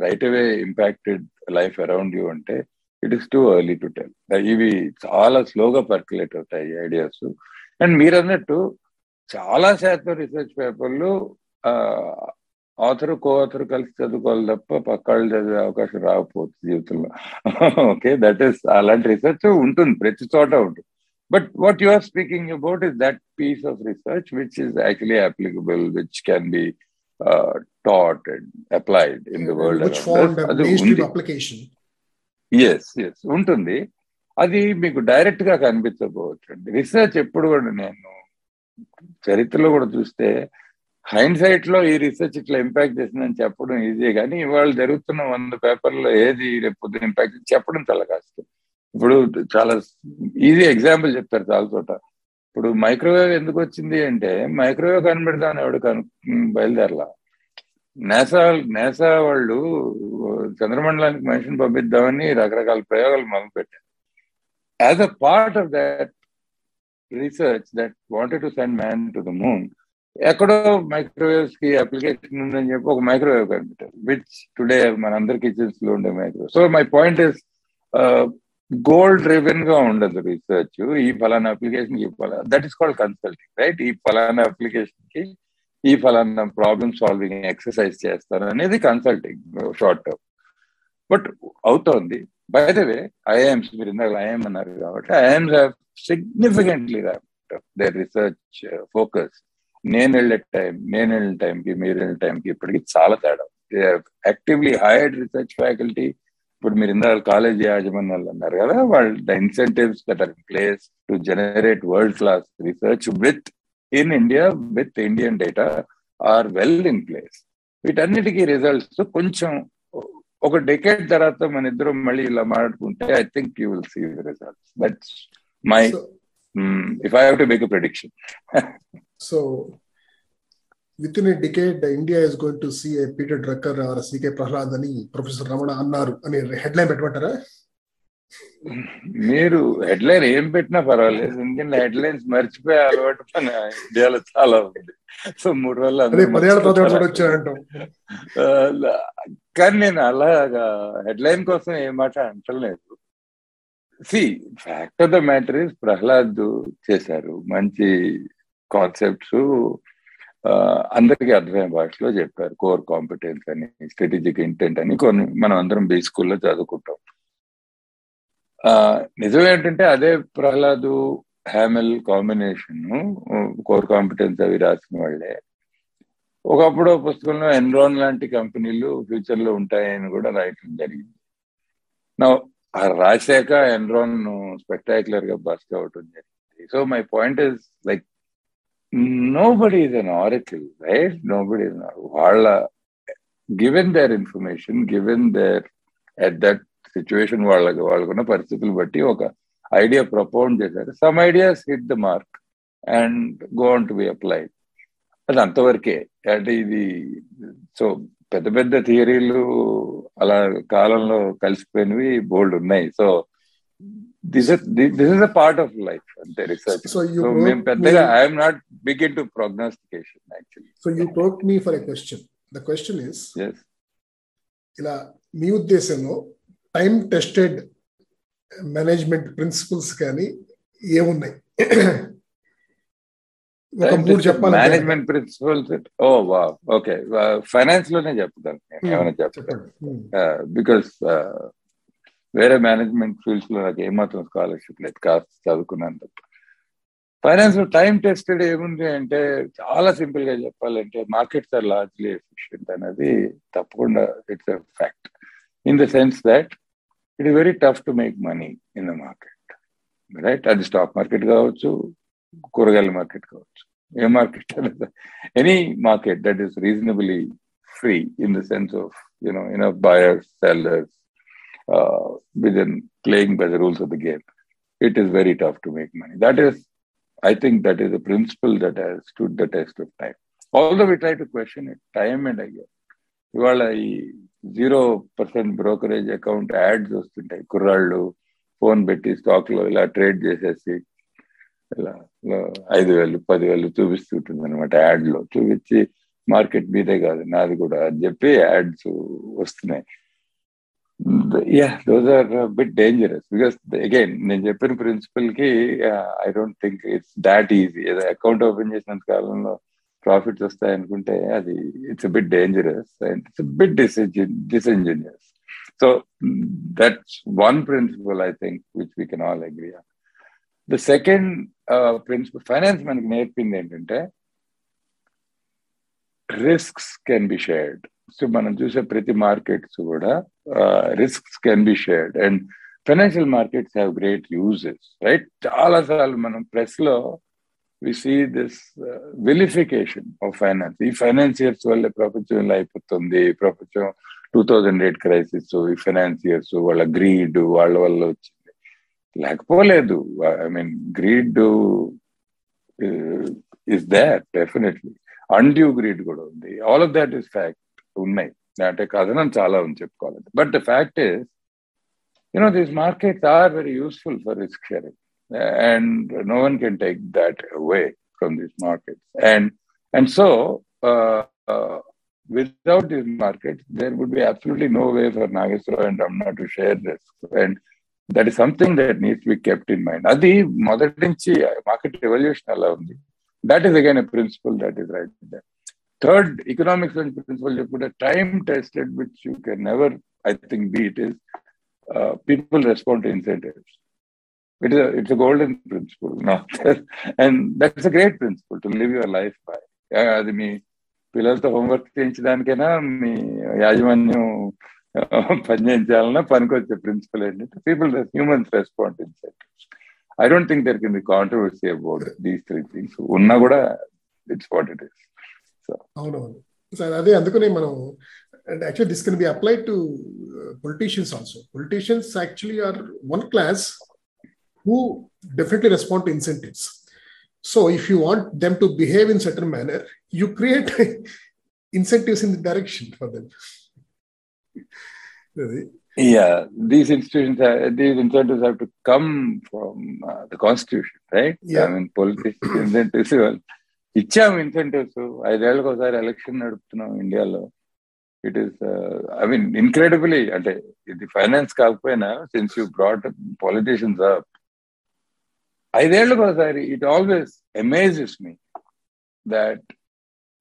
right away impacted life around you అంటే it is too early to tell ఇవి చాలా స్లోగా percolate అవుతాయి ideas and మీరు అన్నట్టు చాలా శాతం research పేపర్లు ఆథర్ కో ఆథర్ కలిసి చదువుకోవాలి తప్ప పక్కాళ్ళు చదివే అవకాశం రాకపోతుంది జీవితంలో. ఓకే దట్ ఈస్ అలాంటి రీసెర్చ్ ఉంటుంది ప్రతి చోట ఉంటుంది. But what you are speaking about is that piece of research which is actually applicable which can be taught and applied in the world yes yes ఉంటుంది. అది మీకు డైరెక్ట్గా కనిపించకపోవచ్చు. అండి రీసెర్చ్ ఎప్పుడు కూడా నేను చరిత్రలో కూడా చూస్తే హైండ్ సైట్లో ఈ రీసెర్చ్ ఇట్లా ఇంపాక్ట్ చేసిందని చెప్పడం ఈజీ కానీ ఇవాళ జరుగుతున్న వంద పేపర్లో ఏది రేపు ఇంపాక్ట్ చెప్పడం చాలా కష్టం. ఇప్పుడు చాలా ఈజీ ఎగ్జాంపుల్ చెప్తారు చాలా చోట. ఇప్పుడు మైక్రోవేవ్ ఎందుకు వచ్చింది అంటే మైక్రోవేవ్ కనిపెడతామని ఎవడు కను బయలుదేరలా. నేసా నేసా వాళ్ళు చంద్రమండలానికి మనిషిని పంపిద్దామని రకరకాల ప్రయోగాలు మొదలుపెట్టారు. As a part of that research that wanted to send man to the moon ఎక్కడో మైక్రోవేవ్స్కి అప్లికేషన్ ఉందని చెప్పి ఒక మైక్రోవేవ్ కంప్యూటర్ విచ్ టుడే మన అందరి కిచెన్స్లో ఉండే microwave so my point is gold రివెన్గా ఉండదు రీసెర్చ్ ఈ ఫలానా అప్లికేషన్ ఈ that is called consulting right ఈ ఫలానా అప్లికేషన్కి ఈ ఫలానా ప్రాబ్లమ్ సాల్వింగ్ ఎక్సర్సైజ్ చేస్తారు అనేది కన్సల్టింగ్ షార్ట్ టర్మ్ బట్ అవుతోంది. బై ద వే ఐఎమ్స్ మీరు ఇందాక ఐఎం అన్నారు కాబట్టి IIMs have significantly they research focus నేను వెళ్ళే టైం నేను వెళ్ళిన టైంకి మీరు వెళ్ళిన టైంకి ఇప్పటికి చాలా తేడా. యాక్టివ్లీ హైయర్డ్ రీసెర్చ్ ఫ్యాకల్టీ ఇప్పుడు మీరు ఇందాక కాలేజ్ యాజమాన్యాలు అన్నారు కదా వాళ్ళు the incentives that are place to generate world class research within India with Indian data are well in place వీటన్నిటికీ రిజల్ట్స్ కొంచెం ఒక డెకేడ్ తర్వాత మన ఇద్దరం మళ్ళీ ఇలా మాట్లాడుకుంటే I think you will see the results that's my if I have to make a prediction so within a decade India is going to see a Peter Drucker or C K Prahalad అని professor Ramana అన్నారు అని headline పెట్టమంటారా మీరు headline ఏం పెట్టినా పర్వాలేదు. ఎందుకంటే headlines మర్చిపోయే అలవాటు మన ఇండియాలో చాలా ఉంది. సో మూడు రోజులు కానీ నేను అలాగా హెడ్లైన్ కోసం ఏ మాట అంటలేదు. The fact of the matter is Prahlad చేశారు. మంచి కాన్సెప్ట్స్ అందరికీ అర్థమయ్యే భాషలో చెప్పారు. కోర్ కాంపిటెన్స్ అని స్ట్రాటజిక్ ఇంటెంట్ అని. కొన్ని మనం అందరం బీ స్కూల్లో చదువుకుంటాం. నిజమేంటంటే అదే Prahalad Hamel combination core competence అవి రాసిన వాళ్ళే. ఒకప్పుడు పుస్తకంలో ఎన్రాన్ లాంటి కంపెనీలు ఫ్యూచర్లో ఉంటాయని కూడా రాయటం జరిగింది. నా రాశాక ఎన్రాన్ స్పెక్టాక్యులర్గా బస్ట్ అవటం జరిగింది. So my point is like nobody is an oracle right? Nobody వాళ్ళ given there information given there at that situation వాళ్ళకి వాళ్ళకున్న పరిస్థితులు బట్టి ఒక ఐడియా ప్రపోజ్ చేశారు. Some ideas hit the mark and go on to be applied అది అంతవరకే. అంటే ఇది సో పెద్ద పెద్ద థియరీలు అలా కాలంలో కలిసిపోయినవి బోల్డ్ ఉన్నాయి. So this this is a part of life అంతే రీసెర్చ్ సో మేము పెద్దగా I'm not big into prognostication actually so you provoke me for a question the question is as ఇలా మీ ఉద్దేశంలో టైం టెస్టెడ్ మేనేజ్మెంట్ ప్రిన్సిపల్స్ కానీ ఏమున్నాయి? ఒక మూడు చెప్పాలి మేనేజ్మెంట్ ప్రిన్సిపల్స్ ఓ వా ఓకే. ఫైనాన్స్లోనే చెప్తాను నేను ఏమైనా చెప్తాను. బికాస్ వేరే మేనేజ్మెంట్ ఫీల్డ్స్లో నాకు ఏమాత్రం స్కాలర్షిప్ లేదు కాస్త చదువుకున్నాను తప్ప. ఫైనాన్స్లో టైం టెస్టెడ్ ఏముంది అంటే చాలా సింపుల్గా చెప్పాలంటే మార్కెట్స్ ఆర్ లార్జ్లీ ఎఫిషియంట్ అనేది తప్పకుండా it's fact. In the sense that it is very tough to make money in the market right అది స్టాక్ మార్కెట్ కావచ్చు కూరగాయల మార్కెట్ కావచ్చు ఏ market any market that is reasonably free in the sense of you know you know buyers sellers within playing by the rules of the game, it is very tough to make money. That is, I think that is a principle that has stood the test of time. Although we try to question it time and again. ఇవాళ ఈ zero percent brokerage account ads వస్తుంటాయి. కుర్రాళ్ళు phone పెట్టి స్టాక్లో ఇలా trade చేసేసి ఇలా ఐదు వేలు పదివేలు చూపిస్తుంటుంది అనమాట యాడ్లో చూపించి మార్కెట్ మీదే కాదు నాది కూడా అని చెప్పి యాడ్స్ వస్తున్నాయి. Yeah those are bit dangerous because again నేను చెప్పిన ప్రిన్సిపల్కి I don't think it's that easy ఏదో అకౌంట్ ఓపెన్ చేసినంత కాలంలో ప్రాఫిట్స్ వస్తాయనుకుంటే అది it's bit dangerous and it's bit disingenuous so that's one principle I think which we can all agree the second principle finance మనకి నేర్పింది ఏంటంటే risks can be shared so మనం చూసే ప్రతి మార్కెట్స్ కూడా risks can be shared and financial markets have great uses right చాలా సార్లు మనం ప్రెస్లో we see this vilification of finance ఈ ఫైనాన్సియర్స్ వల్ల ప్రపంచం ఇలా అయిపోతుంది. ప్రపంచం టూ థౌజండ్ ఎయిట్ క్రైసిస్ ఈ ఫైనాన్సియర్స్ వాళ్ళ గ్రీడ్ వాళ్ళ వల్ల వచ్చింది. లేకపోలేదు. I mean greed is there definitely undue greed కూడా ఉంది. All of that is fact ఉన్నాయి. అంటే కథనం చాలా ఉంది చెప్పుకోవాలంటే. But the fact is you know these markets are very useful for risk sharing And no one can take that away from these markets and and so without these markets, there would be absolutely no way for Nageswara and Ramna to share this. And that is something that needs to be kept in mind. అది మొదటి నుంచి market revolution అలా ఉంది that is again a principle that is right that third economics principle చెప్పుకుంటే time tested which you can never I think be it is people respond to incentives It is a, it's a golden principle, no? and that's a great principle to live your life by. అది మీ పిల్లలతో homework చేయించడానికైనా మీ యాజమాన్యం పని చేయించాలన్నా పనికొచ్చే principle ఏంటంటే people humans respond incentives I don't think there can be controversy about these three things ఉన్నా కూడా it's what it is అవునవును. సార్ అదే అందుకనే మనం and actually this can be applied to politicians also politicians actually are one class Who definitely respond to incentives so if you want them to behave in certain manner you create incentives in the direction for them Yeah, these institutions, uh, these incentives have to come from uh, the constitution, right? Yeah. I mean, politics incentives. ఇచ్చాం incentives ఐదేళ్ళకి ఒకసారి election నడుపుతున్నాం ఇండియాలో it is I mean incredibly అంటే ఇది finance కాకపోయినా since you brought politicians up ఐదేళ్ళకు ఒకసారి it always amazes me that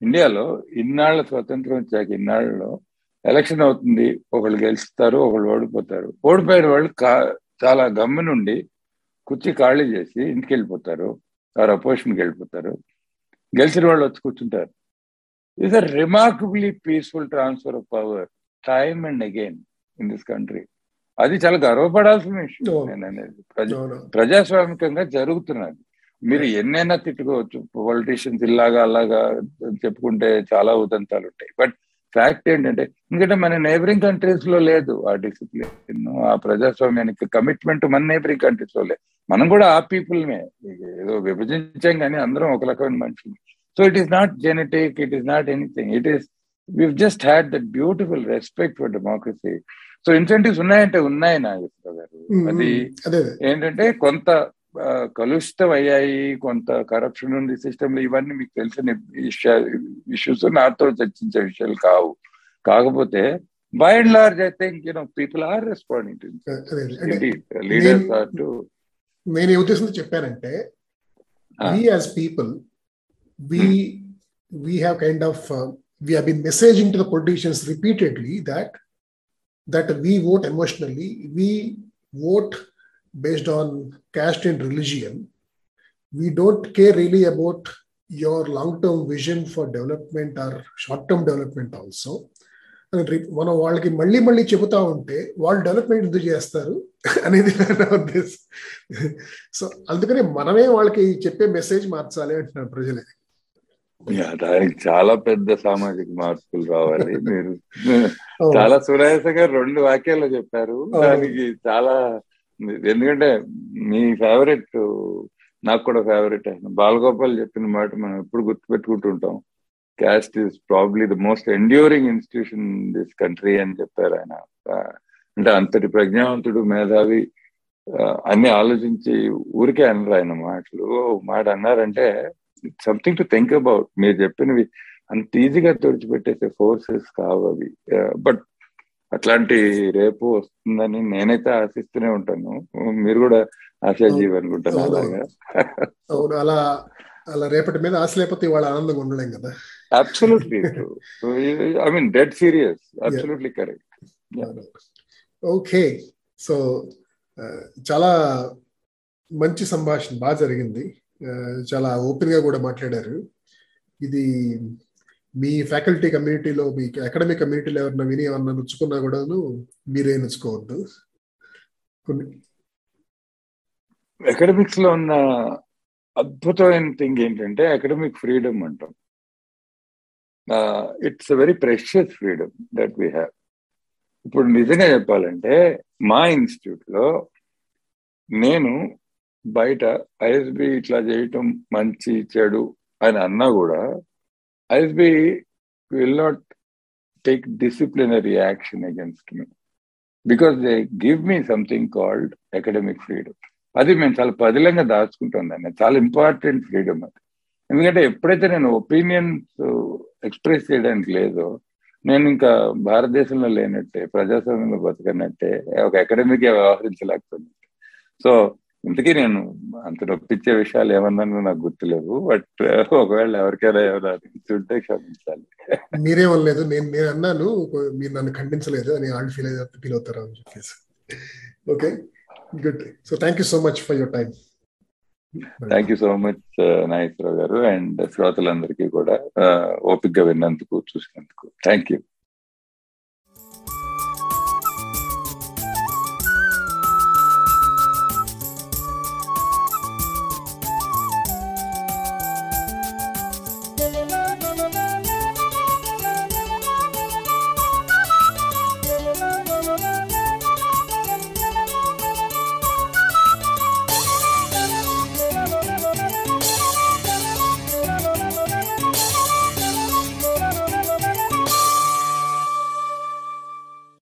ఇండియాలో ఇన్నాళ్ళ స్వతంత్రం వచ్చాక ఇన్నాళ్ళలో ఎలక్షన్ అవుతుంది ఒకళ్ళు గెలుస్తారు ఒకళ్ళు ఓడిపోతారు. ఓడిపోయిన వాళ్ళు కా చాలా గమ్మునుండి కుర్చీ ఖాళీ చేసి ఇంటికి వెళ్ళిపోతారు వారు అపోజిషన్కి వెళ్ళిపోతారు. గెలిచిన వాళ్ళు వచ్చి కూర్చుంటారు. Is a remarkably peaceful transfer of power time and again in this country అది చాలా గర్వపడాల్సిన విషయం నేను అనేది ప్రజాస్వామికంగా జరుగుతున్నది. మీరు ఎన్నైనా తిట్టుకోవచ్చు. పొలిటీషియన్స్ ఇలాగా అలాగా చెప్పుకుంటే చాలా ఉదంతాలు ఉంటాయి. బట్ ఫ్యాక్ట్ ఏంటంటే ఎందుకంటే మన నేబరింగ్ కంట్రీస్లో లేదు ఆ డిసిప్లిన్ ఆ ప్రజాస్వామ్యానికి కమిట్మెంట్ మన నేబరింగ్ కంట్రీస్లో లేదు. మనం కూడా ఆ పీపుల్మే ఏదో విభజించాం కానీ అందరం ఒక రకమైన మనుషులు so it is not genetic it is not anything it is we just had that beautiful respect for democracy so incentives ఉన్నాయంటే ఉన్నాయి నాగేశ్వర గారు. అది ఏంటంటే కొంత కలుషితం అయ్యాయి కొంత కరప్షన్ ఉంది సిస్టమ్ ఇవన్నీ మీకు తెలిసిన ఇష్యూస్ నాతో చర్చించే విషయాలు కావు. కాకపోతే by and large I think you know people are responding to leaders are to నేను ఏ ఉద్దేశంతో చెప్పానంటే we as people we we have kind of uh, we have been messaging to the politicians repeatedly that we vote emotionally we vote based on caste and religion we don't care really about your long term vision for development or short term development also మనం వాళ్ళకి మళ్ళీ మళ్ళీ చెబుతా ఉంటే వాళ్ళు development ఎందుకు చేస్తారు అనేది నా ఉద్దేశం సో అందుకనే మనమే వాళ్ళకి చెప్పే మెసేజ్ మార్చాలి అంటున్నారు ప్రజలే దానికి చాలా పెద్ద సామాజిక మార్పులు రావాలి. మీరు చాలా సునాయాసంగా రెండు వాక్యాలు చెప్పారు. దానికి చాలా ఎందుకంటే మీ ఫేవరెట్ నాకు కూడా ఫేవరెట్ అయిన బాలగోపాల్ చెప్పిన మాట మనం ఎప్పుడు గుర్తుపెట్టుకుంటుంటాం. Caste is probably the most enduring institution this country అని చెప్పారు ఆయన. అంటే అంతటి ప్రజ్ఞావంతుడు మేధావి అన్ని ఆలోచించి ఊరికే అన్నారు ఆయన మాటలు. మాట అన్నారంటే సంథింగ్ టు థింక్ అబౌట్ మీరు చెప్పినవి అంత ఈజీగా తుడిచిపెట్టేసే ఫోర్సెస్ కావాలి బట్ అట్లాంటి రేపు వస్తుందని నేనైతే ఆశిస్తూనే ఉంటాను. మీరు కూడా ఆశాజీవి అనుకుంటాను అలాగా. అవును అలా అలా రేపటి మీద ఆశ లేకపోతే వాళ్ళ ఆనందంగా ఉండలేం కదా. Absolutely I mean dead serious absolutely correct okay so చాలా మంచి సంభాషణ బాగా జరిగింది. చాలా ఓపెన్గా కూడా మాట్లాడారు. ఇది మీ ఫ్యాకల్టీ కమ్యూనిటీలో మీ అకాడమిక్ కమ్యూనిటీలో ఎవరన్నా విని ఏమన్నా నొచ్చుకున్నా కూడాను మీరే నొచ్చుకోవద్దు. కొన్ని అకాడమిక్స్లో ఉన్న అద్భుతమైన థింగ్ ఏంటంటే అకాడమిక్ ఫ్రీడమ్ అంటాం. It's very precious freedom that we have. ఇప్పుడు నిజంగా చెప్పాలంటే మా ఇన్స్టిట్యూట్లో నేను బయట ఐఎస్బి ఇట్లా చేయటం మంచి చెడు అని అన్నా కూడా ISB will not take disciplinary action against me because they give me something called academic freedom అది మేము చాలా పదిలంగా దాచుకుంటాం దాన్ని. చాలా ఇంపార్టెంట్ ఫ్రీడమ్ అది. ఎందుకంటే ఎప్పుడైతే నేను ఒపీనియన్స్ ఎక్స్ప్రెస్ చేయడానికి లేదో నేను ఇంకా భారతదేశంలో లేనట్టే ప్రజాస్వామ్యంలో బతకనట్టే ఒక అకాడమిక్ వ్యవహరించలేకపోయినట్టే. సో ఇంతకీ నేను అంత నొప్పించే విషయాలు ఏమన్నాను నాకు గుర్తులేవు బట్ ఒకవేళ ఎవరికైనా ఏమైనా ఉంటే క్షమించాలి. మీరేమనలేదు నేను నేను అన్నాను మీరు నన్ను ఖండించలేదు అని వాళ్ళు ఫీల్ ఫీల్ అవుతారు అని చెప్పేసి. Okay good so thank you so much for your time thank you so much Nageswara Rao గారు అండ్ శ్రోతలందరికీ కూడా ఓపిక్గా విన్నందుకు చూసినందుకు. Thank you